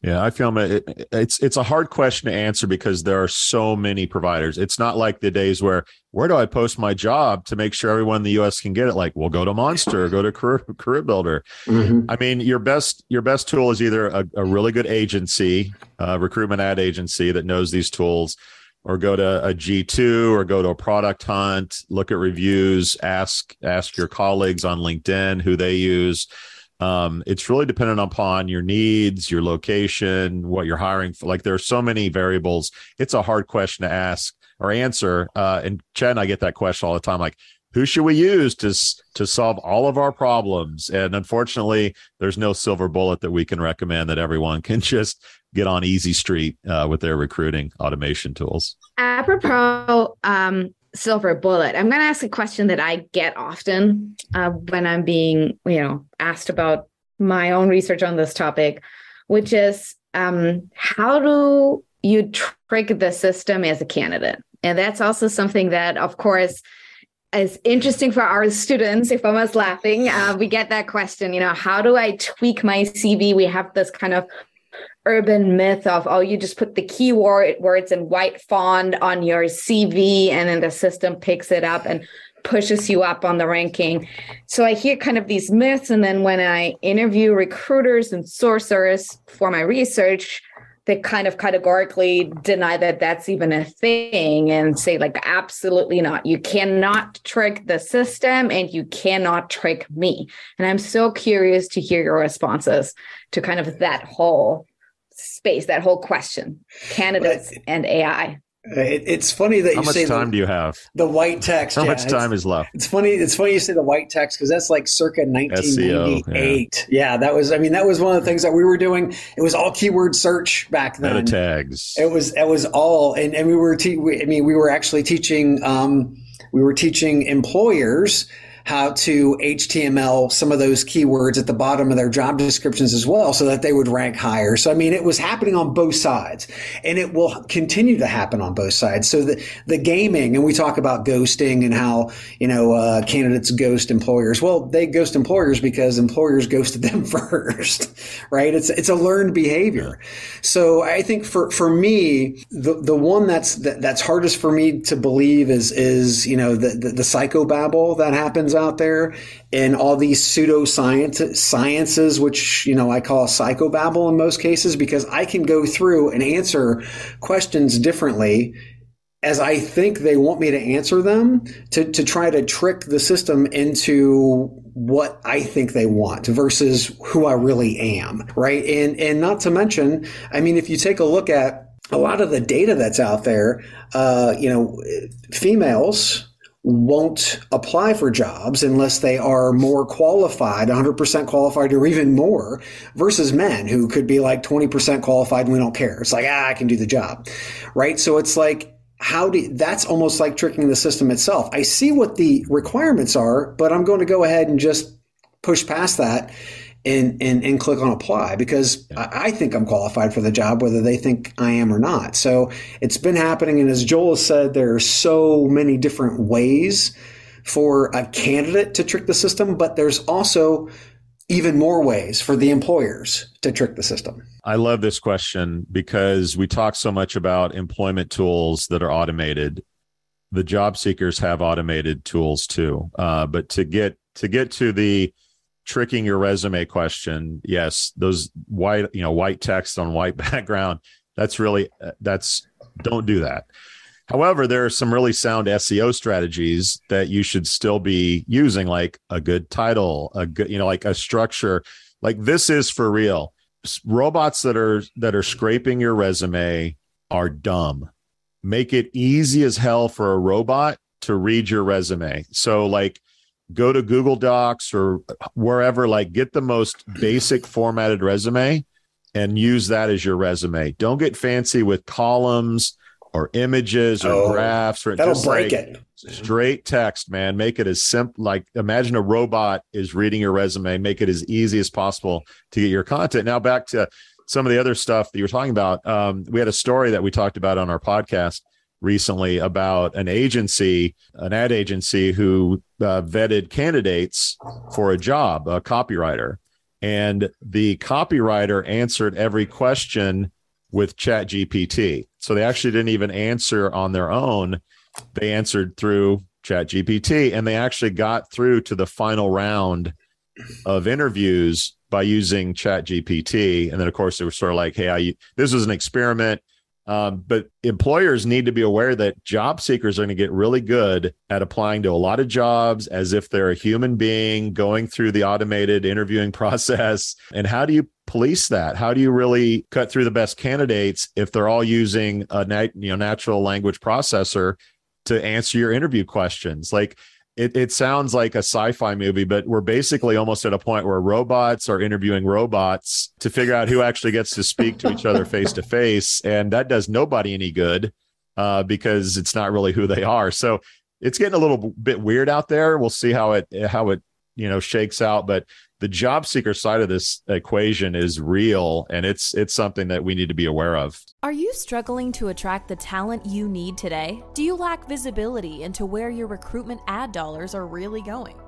Yeah, I feel it, it's it's a hard question to answer because there are so many providers. It's not like the days where where do I post my job to make sure everyone in the U.S. can get it? Like, we'll go to Monster, go to Career, Career Builder. Mm-hmm. I mean, your best your best tool is either a, a really good agency, a recruitment ad agency that knows these tools, or go to a G2 or go to a product hunt, look at reviews, ask ask your colleagues on LinkedIn who they use. Um, it's really dependent upon your needs, your location, what you're hiring for. Like there are so many variables. It's a hard question to ask or answer. Uh, and Chad and I get that question all the time. Like, who should we use to to solve all of our problems? And unfortunately, there's no silver bullet that we can recommend that everyone can just get on easy street uh, with their recruiting automation tools. Apropos um, silver bullet. I'm going to ask a question that I get often uh, when I'm being, you know, asked about my own research on this topic, which is um, how do you trick the system as a candidate? And that's also something that, of course, is interesting for our students. If I was laughing, uh, we get that question. You know, how do I tweak my CV? We have this kind of urban myth of oh you just put the keyword words in white font on your cv and then the system picks it up and pushes you up on the ranking. So i hear kind of these myths and then when i interview recruiters and sourcers for my research they kind of categorically deny that that's even a thing and say like absolutely not. You cannot trick the system and you cannot trick me. And i'm so curious to hear your responses to kind of that whole space that whole question candidates but, and ai it, it's funny that how you much say time the, do you have? The white text. How yeah, much time is left? It's funny. It's funny you say the white text because that's like circa 1998. SEO, yeah. yeah. that was. I mean, that was one of the things that we were doing. It was all keyword search back then. Meta tags. It was. It was all, and, and we were. Te- we, I mean, we were actually teaching. Um, we were teaching employers how to HTML some of those keywords at the bottom of their job descriptions as well so that they would rank higher. So, I mean, it was happening on both sides and it will continue to happen on both sides. So the, the gaming, and we talk about ghosting and how, you know, uh, candidates ghost employers. Well, they ghost employers because employers ghosted them first, right? It's, it's a learned behavior. So I think for, for me, the, the one that's, that, that's hardest for me to believe is, is, you know, the, the, the psychobabble that happens out there and all these pseudoscience sciences, which, you know, I call psychobabble in most cases, because I can go through and answer questions differently as I think they want me to answer them to, to try to trick the system into what I think they want versus who I really am. Right. And, and not to mention, I mean, if you take a look at a lot of the data that's out there, uh, you know, females won't apply for jobs unless they are more qualified, 100% qualified or even more versus men who could be like 20% qualified and we don't care. It's like, ah, I can do the job. Right. So it's like, how do that's almost like tricking the system itself. I see what the requirements are, but I'm going to go ahead and just push past that and, and, and click on apply because yeah. I, I, think I'm qualified for the job, whether they think I am or not. So it's been happening. And as Joel has said, there are so many different ways for a candidate to trick the system, but there's also even more ways for the employers to trick the system. I love this question because we talk so much about employment tools that are automated. The job seekers have automated tools too. Uh, but to get to get to the tricking your resume question. Yes those white you know white text on white background that's really uh, that's don't do that. However there are some really sound seo strategies that you should still be using like a good title a good you know like a structure. Like this is for real. Robots that are that are scraping your resume are dumb. Make it easy as hell for a robot to read your resume. So like go to Google Docs or wherever, like get the most basic formatted resume and use that as your resume. Don't get fancy with columns or images or oh, graphs or that'll break like it. Straight text, man. Make it as simple. Like imagine a robot is reading your resume. Make it as easy as possible to get your content. Now back to some of the other stuff that you were talking about. Um, we had a story that we talked about on our podcast recently about an agency, an ad agency who uh, vetted candidates for a job, a copywriter. And the copywriter answered every question with Chat GPT. So they actually didn't even answer on their own. They answered through Chat GPT and they actually got through to the final round of interviews by using Chat GPT. And then, of course, they were sort of like, hey, I, this was an experiment um, but employers need to be aware that job seekers are going to get really good at applying to a lot of jobs as if they're a human being going through the automated interviewing process. And how do you police that? How do you really cut through the best candidates if they're all using a nat- you know natural language processor to answer your interview questions? Like it, it sounds like a sci-fi movie, but we're basically almost at a point where robots are interviewing robots to figure out who actually gets to speak to each other face to face, and that does nobody any good uh, because it's not really who they are. So it's getting a little bit weird out there. We'll see how it how it you know shakes out, but the job seeker side of this equation is real and it's it's something that we need to be aware of. Are you struggling to attract the talent you need today? Do you lack visibility into where your recruitment ad dollars are really going?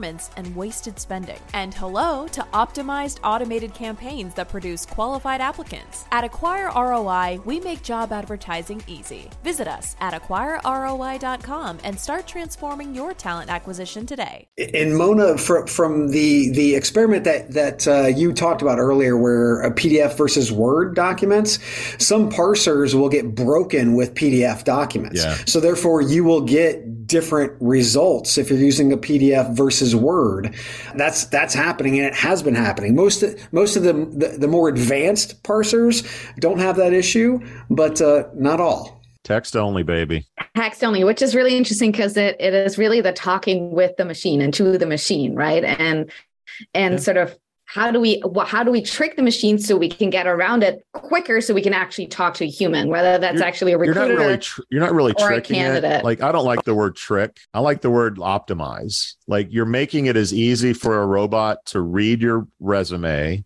performance and wasted spending. And hello to optimized automated campaigns that produce qualified applicants. At Acquire ROI, we make job advertising easy. Visit us at acquireroi.com and start transforming your talent acquisition today. And Mona, from, from the the experiment that that uh, you talked about earlier, where a PDF versus Word documents, some parsers will get broken with PDF documents. Yeah. So therefore, you will get different results if you're using a PDF versus Word. That's that's happening, and it has been happening. Most most of the the, the more advanced parsers don't have that issue, but uh, not all. Text only, baby. Text only, which is really interesting because it, it is really the talking with the machine and to the machine, right? And and yeah. sort of how do we how do we trick the machine so we can get around it quicker so we can actually talk to a human whether that's you're, actually a recruiter you're not really tr- you're not really tricking it. like i don't like the word trick. I like the word optimize. Like you're making it as easy for a robot to read your resume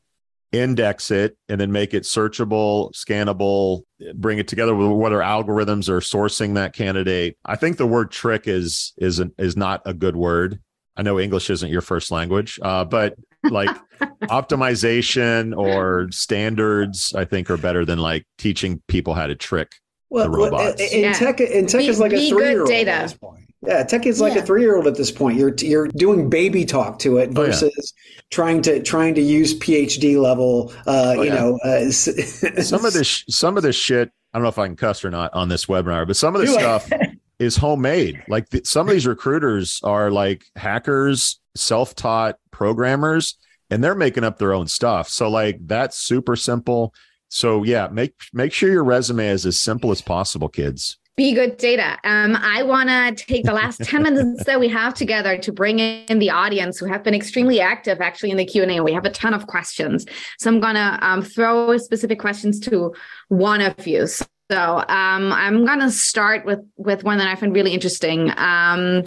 index it and then make it searchable scannable bring it together with whether algorithms are sourcing that candidate. I think the word trick is is an, is not a good word I know English isn't your first language, uh, but like optimization or standards, I think are better than like teaching people how to trick well, the robots. in yeah. tech, in tech be, is like a three year old at this point. Yeah, tech is like yeah. a three year old at this point. You're you're doing baby talk to it versus oh, yeah. trying to trying to use PhD level. Uh, oh, you yeah. know, uh, some of this some of this shit. I don't know if I can cuss or not on this webinar, but some of this stuff is homemade. Like the, some of these recruiters are like hackers, self taught programmers and they're making up their own stuff. So like that's super simple. So yeah, make make sure your resume is as simple as possible, kids. Be good data. Um, I want to take the last 10 minutes that we have together to bring in the audience who have been extremely active actually in the Q&A. We have a ton of questions. So I'm going to um, throw specific questions to one of you. So um, I'm going to start with, with one that I find really interesting. Um,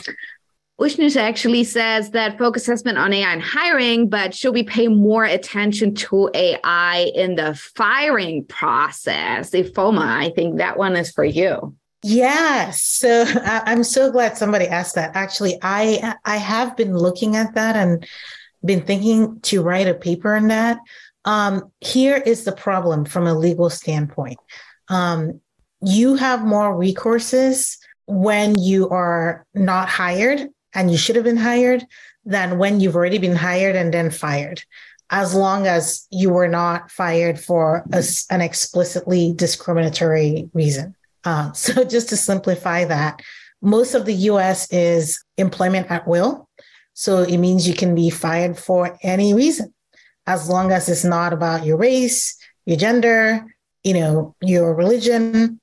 actually says that focus has been on AI and hiring, but should we pay more attention to AI in the firing process? Ifeoma, I think that one is for you. Yes. So I'm so glad somebody asked that. Actually, I I have been looking at that and been thinking to write a paper on that. Um, here is the problem from a legal standpoint. Um, you have more recourses when you are not hired and you should have been hired than when you've already been hired and then fired, as long as you were not fired for a, an explicitly discriminatory reason. Uh, so, just to simplify that, most of the US is employment at will. So, it means you can be fired for any reason, as long as it's not about your race, your gender, you know, your religion,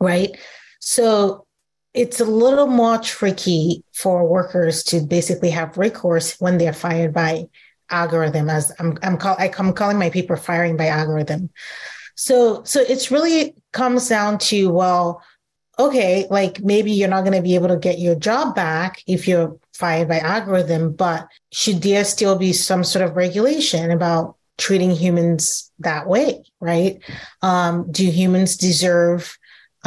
right? So, it's a little more tricky for workers to basically have recourse when they're fired by algorithm as I'm I'm call, I'm calling my paper firing by algorithm. So so it's really comes down to well okay like maybe you're not going to be able to get your job back if you're fired by algorithm but should there still be some sort of regulation about treating humans that way right um, do humans deserve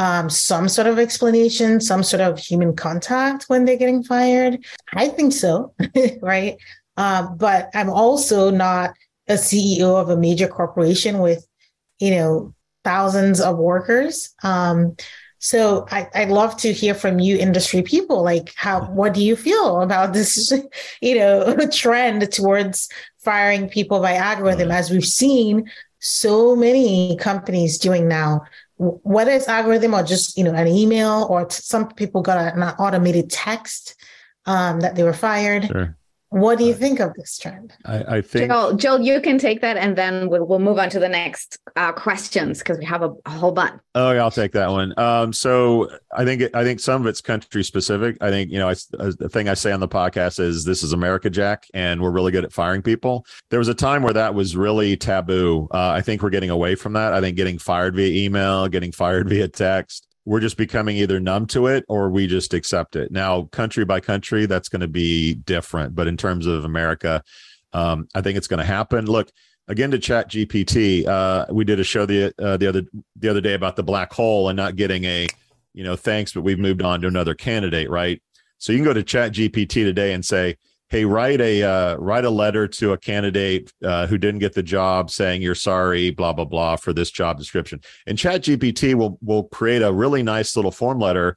um, some sort of explanation, some sort of human contact when they're getting fired? I think so, right? Uh, but I'm also not a CEO of a major corporation with, you know, thousands of workers. Um, so I, would love to hear from you, industry people. Like, how what do you feel about this, you know, trend towards firing people by algorithm, as we've seen so many companies doing now whether it's algorithm or just you know an email or t- some people got a, an automated text um, that they were fired. Sure. What do you think of this trend? I, I think Joel, Joel, you can take that, and then we'll, we'll move on to the next uh, questions because we have a, a, whole bunch. Oh, yeah, I'll take that one. Um, so I think it, I think some of it's country specific. I think you know I, the thing I say on the podcast is this is America, Jack, and we're really good at firing people. There was a time where that was really taboo. Uh, I think we're getting away from that. I think getting fired via email, getting fired via text we're just becoming either numb to it or we just accept it. Now, country by country, that's going to be different. But in terms of America, um, I think it's going to happen. Look, again to Chat GPT, uh, we did a show the uh, the other the other day about the black hole and not getting a you know thanks, but we've moved on to another candidate, right? So you can go to Chat GPT today and say, hey write a uh, write a letter to a candidate uh, who didn't get the job saying you're sorry blah blah blah for this job description. And chat gpt will will create a really nice little form letter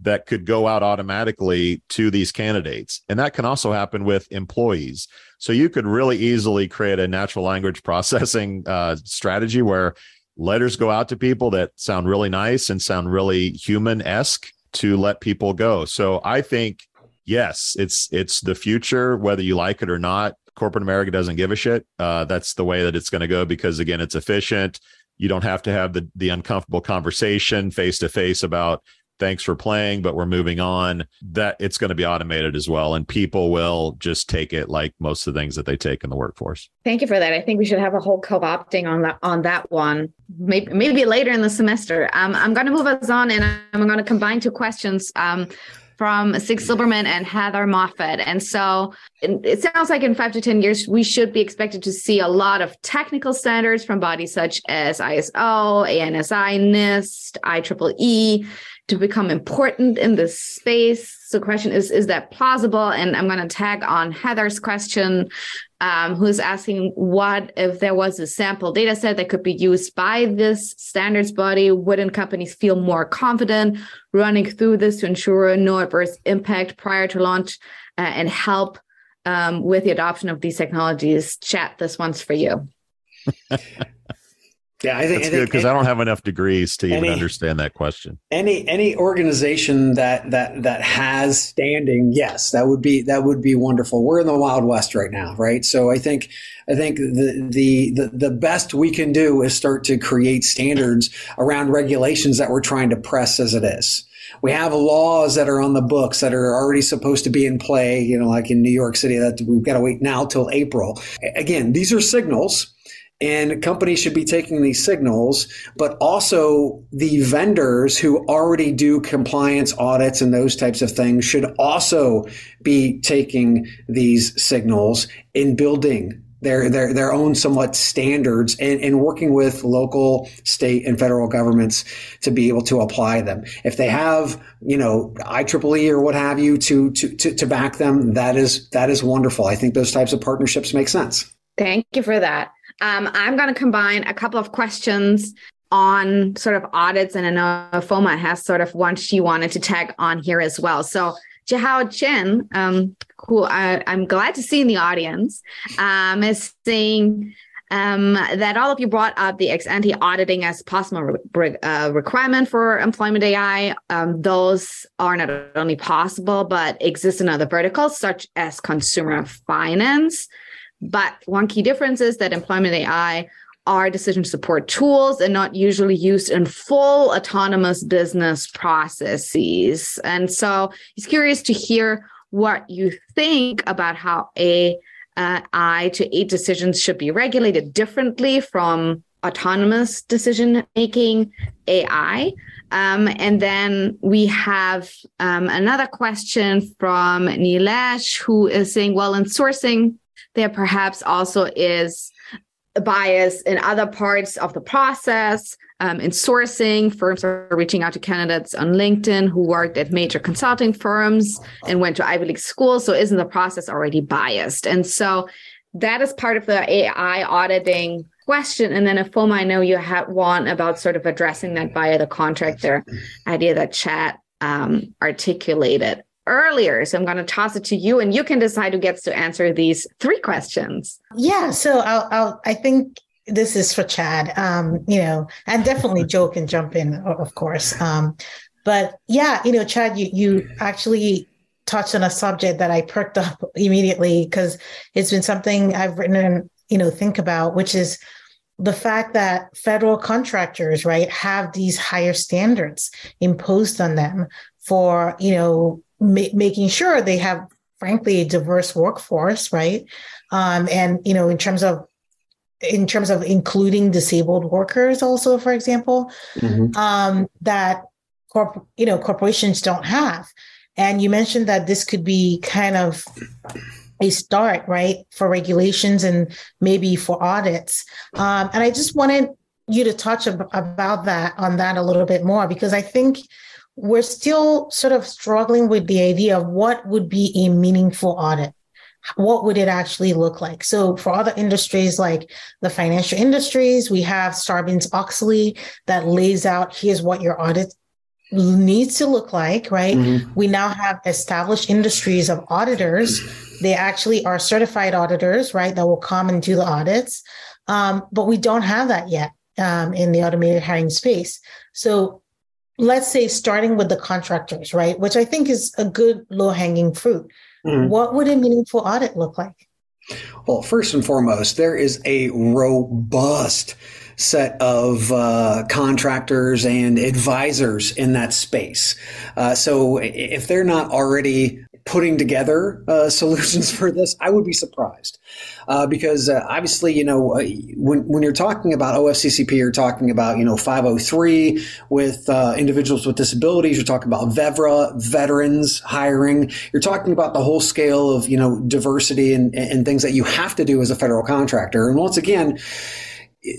that could go out automatically to these candidates. And that can also happen with employees. So you could really easily create a natural language processing uh, strategy where letters go out to people that sound really nice and sound really human-esque to let people go. So i think yes, it's it's the future, whether you like it or not. Corporate America doesn't give a shit. Uh, that's the way that it's going to go because again, it's efficient. You don't have to have the the uncomfortable conversation face to face about thanks for playing, but we're moving on. That it's going to be automated as well, and people will just take it like most of the things that they take in the workforce. Thank you for that. I think we should have a whole co-opting on that on that one. Maybe maybe later in the semester. Um, I'm going to move us on, and I'm going to combine two questions. Um, from Sig Silberman and Heather Moffat. And so it sounds like in five to 10 years, we should be expected to see a lot of technical standards from bodies such as ISO, ANSI, NIST, IEEE to become important in this space. So question is, is that plausible? And I'm going to tag on Heather's question, um, who's asking what if there was a sample data set that could be used by this standards body? Wouldn't companies feel more confident running through this to ensure no adverse impact prior to launch uh, and help um, with the adoption of these technologies? Chad, this one's for you. Yeah, I think that's good because I don't have enough degrees to even understand that question. Any any organization that that that has standing, yes, that would be that would be wonderful. We're in the wild west right now, right? So I think I think the the the, the best we can do is start to create standards around regulations that we're trying to press as it is. We have laws that are on the books that are already supposed to be in play, you know, like in New York City that we've got to wait now till April. Again, these are signals and companies should be taking these signals, but also the vendors who already do compliance audits and those types of things should also be taking these signals in building their their their own somewhat standards and, and working with local, state, and federal governments to be able to apply them. If they have, you know, IEEE or what have you to to to, to back them, that is that is wonderful. I think those types of partnerships make sense. Thank you for that. Um, I'm going to combine a couple of questions on sort of audits, and I know FOMA has sort of one she wanted to tag on here as well. So Jihao Chen, um, who I, am glad to see in the audience, um, is saying um, that all of you brought up the ex ante auditing as possible re- uh, requirement for employment AI. Um, those are not only possible, but exist in other verticals, such as consumer finance. But one key difference is that employment AI are decision support tools and not usually used in full autonomous business processes. And so he's curious to hear what you think about how a uh, to eight decisions should be regulated differently from autonomous decision making AI. Um, and then we have um, another question from Nilesh, who is saying, well, in sourcing, there perhaps also is bias in other parts of the process. Um, in sourcing, firms are reaching out to candidates on LinkedIn who worked at major consulting firms and went to Ivy League schools. So, isn't the process already biased? And so, that is part of the AI auditing question. And then, Ifeoma, I know you had one about sort of addressing that via the contractor idea that chat um, articulated earlier. So I'm going to toss it to you and you can decide who gets to answer these three questions. Yeah. So I'll, I'll I think this is for Chad. Um, you know, and definitely Joe can jump in, of course. Um, but yeah, you know, Chad, you you actually touched on a subject that I perked up immediately because it's been something I've written and you know think about, which is the fact that federal contractors, right, have these higher standards imposed on them for you know ma- making sure they have, frankly, a diverse workforce, right, um, and you know, in terms of in terms of including disabled workers also for example mm-hmm. um, that corp- you know corporations don't have. And you mentioned that this could be kind of a start right for regulations and maybe for audits. Um, and i just wanted you to touch ab- about that on that a little bit more because i think we're still sort of struggling with the idea of what would be a meaningful audit what would it actually look like? So for other industries like the financial industries, we have Sarbanes Oxley that lays out here's what your audit needs to look like, right? Mm-hmm. We now have established industries of auditors. They actually are certified auditors, right? That will come and do the audits. Um, but we don't have that yet um, in the automated hiring space. So let's say starting with the contractors, right? Which I think is a good low hanging fruit Mm. What would a meaningful audit look like? Well, first and foremost, there is a robust set of uh, contractors and advisors in that space. Uh, so if they're not already putting together uh, solutions for this, I would be surprised. Uh, because uh, obviously, you know, uh, when, when you're talking about OFCCP, you're talking about, you know, 503 with uh, individuals with disabilities, you're talking about VEVRAA, veterans hiring, you're talking about the whole scale of, you know, diversity and, and things that you have to do as a federal contractor. And once again,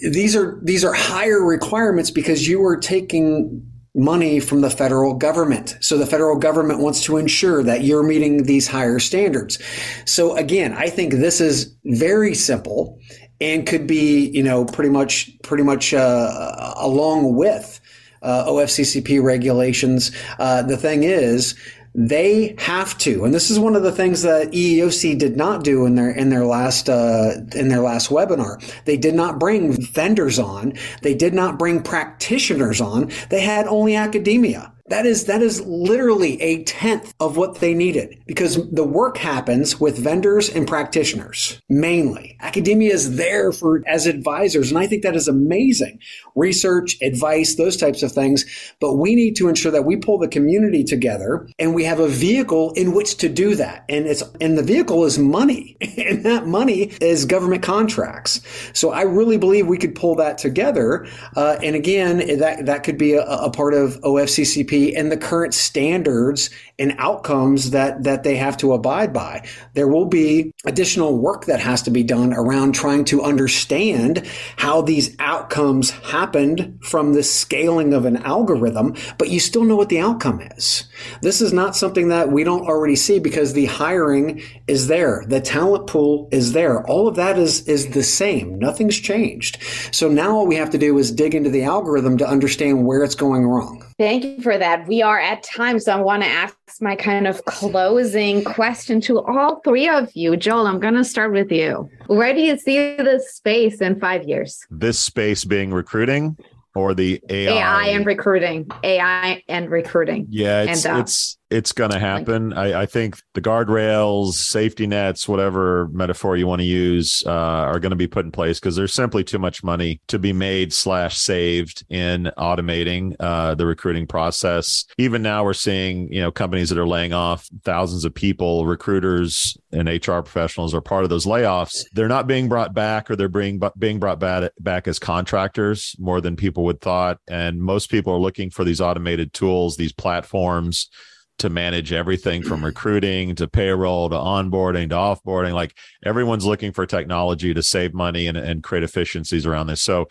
these are these are higher requirements because you are taking money from the federal government. So the federal government wants to ensure that you're meeting these higher standards. So again, I think this is very simple and could be, you know, pretty much, pretty much, uh, along with, uh, OFCCP regulations. Uh, the thing is, they have to, and this is one of the things that EEOC did not do in their in their last uh, in their last webinar. They did not bring vendors on. They did not bring practitioners on. They had only academia. That is that is literally a tenth of what they needed because the work happens with vendors and practitioners mainly. Academia is there for as advisors, and I think that is amazing. Research, advice, those types of things. But we need to ensure that we pull the community together and we have a vehicle in which to do that. And it's and the vehicle is money, and that money is government contracts. So I really believe we could pull that together. Uh, and again, that that could be a, a part of OFCCP and the current standards and outcomes that that they have to abide by. There will be additional work that has to be done around trying to understand how these outcomes happened from the scaling of an algorithm, but you still know what the outcome is. This is not something that we don't already see because the hiring is there, the talent pool is there. All of that is is the same. Nothing's changed. So now all we have to do is dig into the algorithm to understand where it's going wrong. Thank you for that. We are at time, so I want to ask my kind of closing question to all three of you. Joel, I'm going to start with you. Where do you see this space in five years? This space being recruiting or the AI, AI and recruiting, AI and recruiting. Yeah, it's and, uh, it's it's going to happen. I, I, think the guardrails, safety nets, whatever metaphor you want to use, uh, are going to be put in place because there's simply too much money to be made slash saved in automating uh, the recruiting process. Even now, we're seeing you know companies that are laying off thousands of people. Recruiters and HR professionals are part of those layoffs. They're not being brought back, or they're being being brought back back as contractors more than people would thought. And most people are looking for these automated tools, these platforms to manage everything from recruiting to payroll to onboarding to offboarding. Like everyone's looking for technology to save money and, and create efficiencies around this. So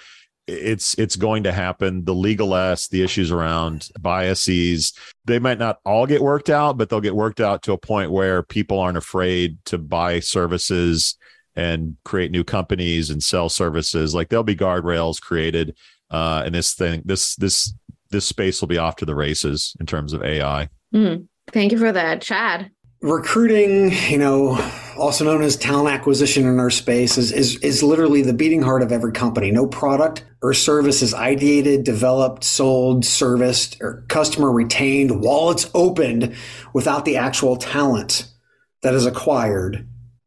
it's it's going to happen. The legal s, the issues around biases, they might not all get worked out, but they'll get worked out to a point where people aren't afraid to buy services and create new companies and sell services. Like there'll be guardrails created, uh, and this thing, this this this space will be off to the races in terms of AI. Mm, thank you for that, Chad. Recruiting, you know, also known as talent acquisition in our space, is, is, is literally the beating heart of every company. No product or service is ideated, developed, sold, serviced, or customer retained while it's opened without the actual talent that is acquired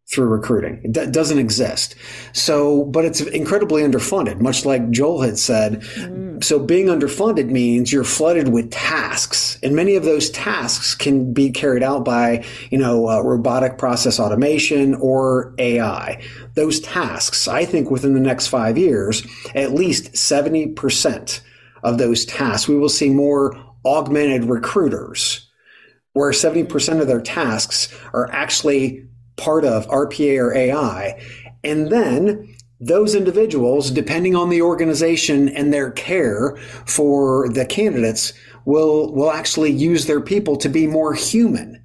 through recruiting. It d- doesn't exist. So, but it's incredibly underfunded, much like Joel had said. Mm. So being underfunded means you're flooded with tasks and many of those tasks can be carried out by, you know, uh, robotic process automation or AI. Those tasks, I think within the next five years, at least 70% of those tasks, we will see more augmented recruiters where 70% of their tasks are actually part of RPA or AI. And then those individuals, depending on the organization and their care for the candidates, will, will actually use their people to be more human.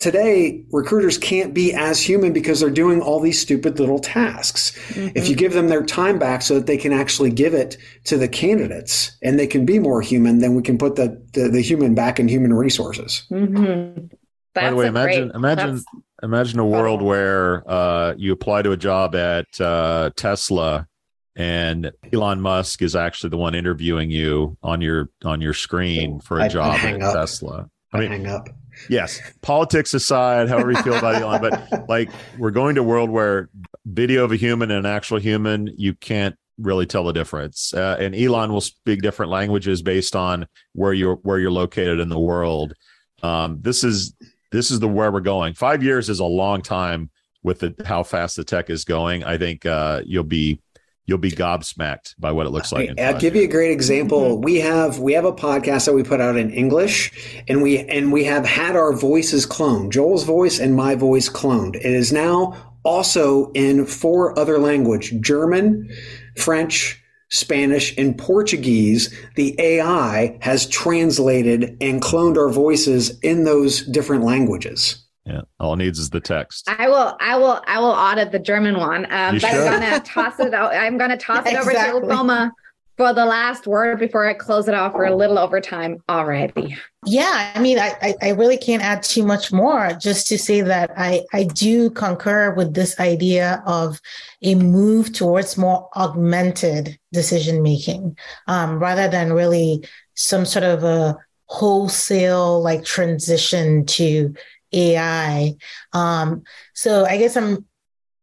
Today, recruiters can't be as human because they're doing all these stupid little tasks. Mm-hmm. If you give them their time back so that they can actually give it to the candidates and they can be more human, then we can put the, the, the human back in human resources. Mm-hmm. By the way, imagine great, imagine imagine a world where uh, you apply to a job at uh, Tesla and Elon Musk is actually the one interviewing you on your on your screen for a job at up. Tesla. I mean, hang up. Yes, politics aside, however you feel about Elon, but like we're going to a world where video of a human and an actual human, you can't really tell the difference. Uh, and Elon will speak different languages based on where you're where you're located in the world. Um, this is this is the where we're going. Five years is a long time with the, how fast the tech is going. I think uh, you'll be you'll be gobsmacked by what it looks like. I'll give you a great example. Mm-hmm. We have we have a podcast that we put out in English, and we and we have had our voices cloned, Joel's voice and my voice cloned. It is now also in four other language: German, French, Spanish, and Portuguese, the AI has translated and cloned our voices in those different languages. Yeah, all it needs is the text. I will, I will, I will audit the German one. Um, but I'm gonna toss it out. I'm gonna toss it exactly. over to Foma for the last word before I close it off. We're a little over time already. Yeah, I mean, I, I really can't add too much more. Just to say that I I do concur with this idea of a move towards more augmented decision making, um, rather than really some sort of a wholesale like transition to AI. Um, so I guess I'm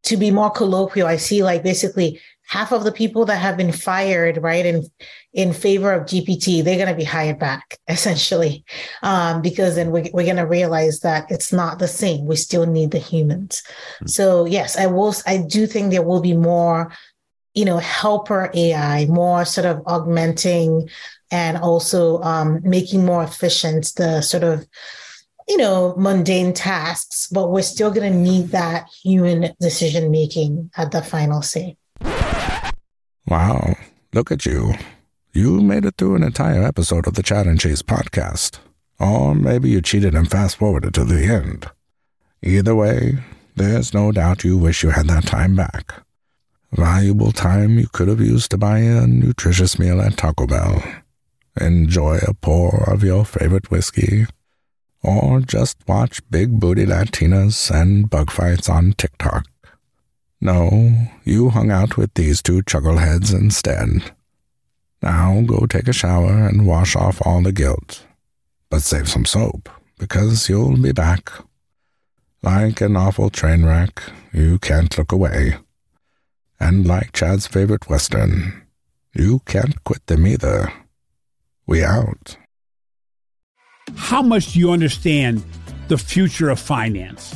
to be more colloquial. I see like basically half of the people that have been fired, right, in in favor of GPT, they're going to be hired back essentially, um, because then we, we're going to realize that it's not the same. We still need the humans. Mm-hmm. So yes, I will. I do think there will be more, you know, helper AI, more sort of augmenting, and also um, making more efficient the sort of you know, mundane tasks, but we're still going to need that human decision making at the final say. Wow, look at you. You made it through an entire episode of the Chad and Cheese podcast. Or maybe you cheated and fast forwarded to the end. Either way, there's no doubt you wish you had that time back. Valuable time you could have used to buy a nutritious meal at Taco Bell, enjoy a pour of your favorite whiskey, or just watch big booty Latinas and bug fights on TikTok. No, you hung out with these two chuckleheads instead. Now go take a shower and wash off all the guilt. But save some soap, because you'll be back. Like an awful train wreck, you can't look away. And like Chad's favorite Western, you can't quit them either. We out. How much do you understand the future of finance?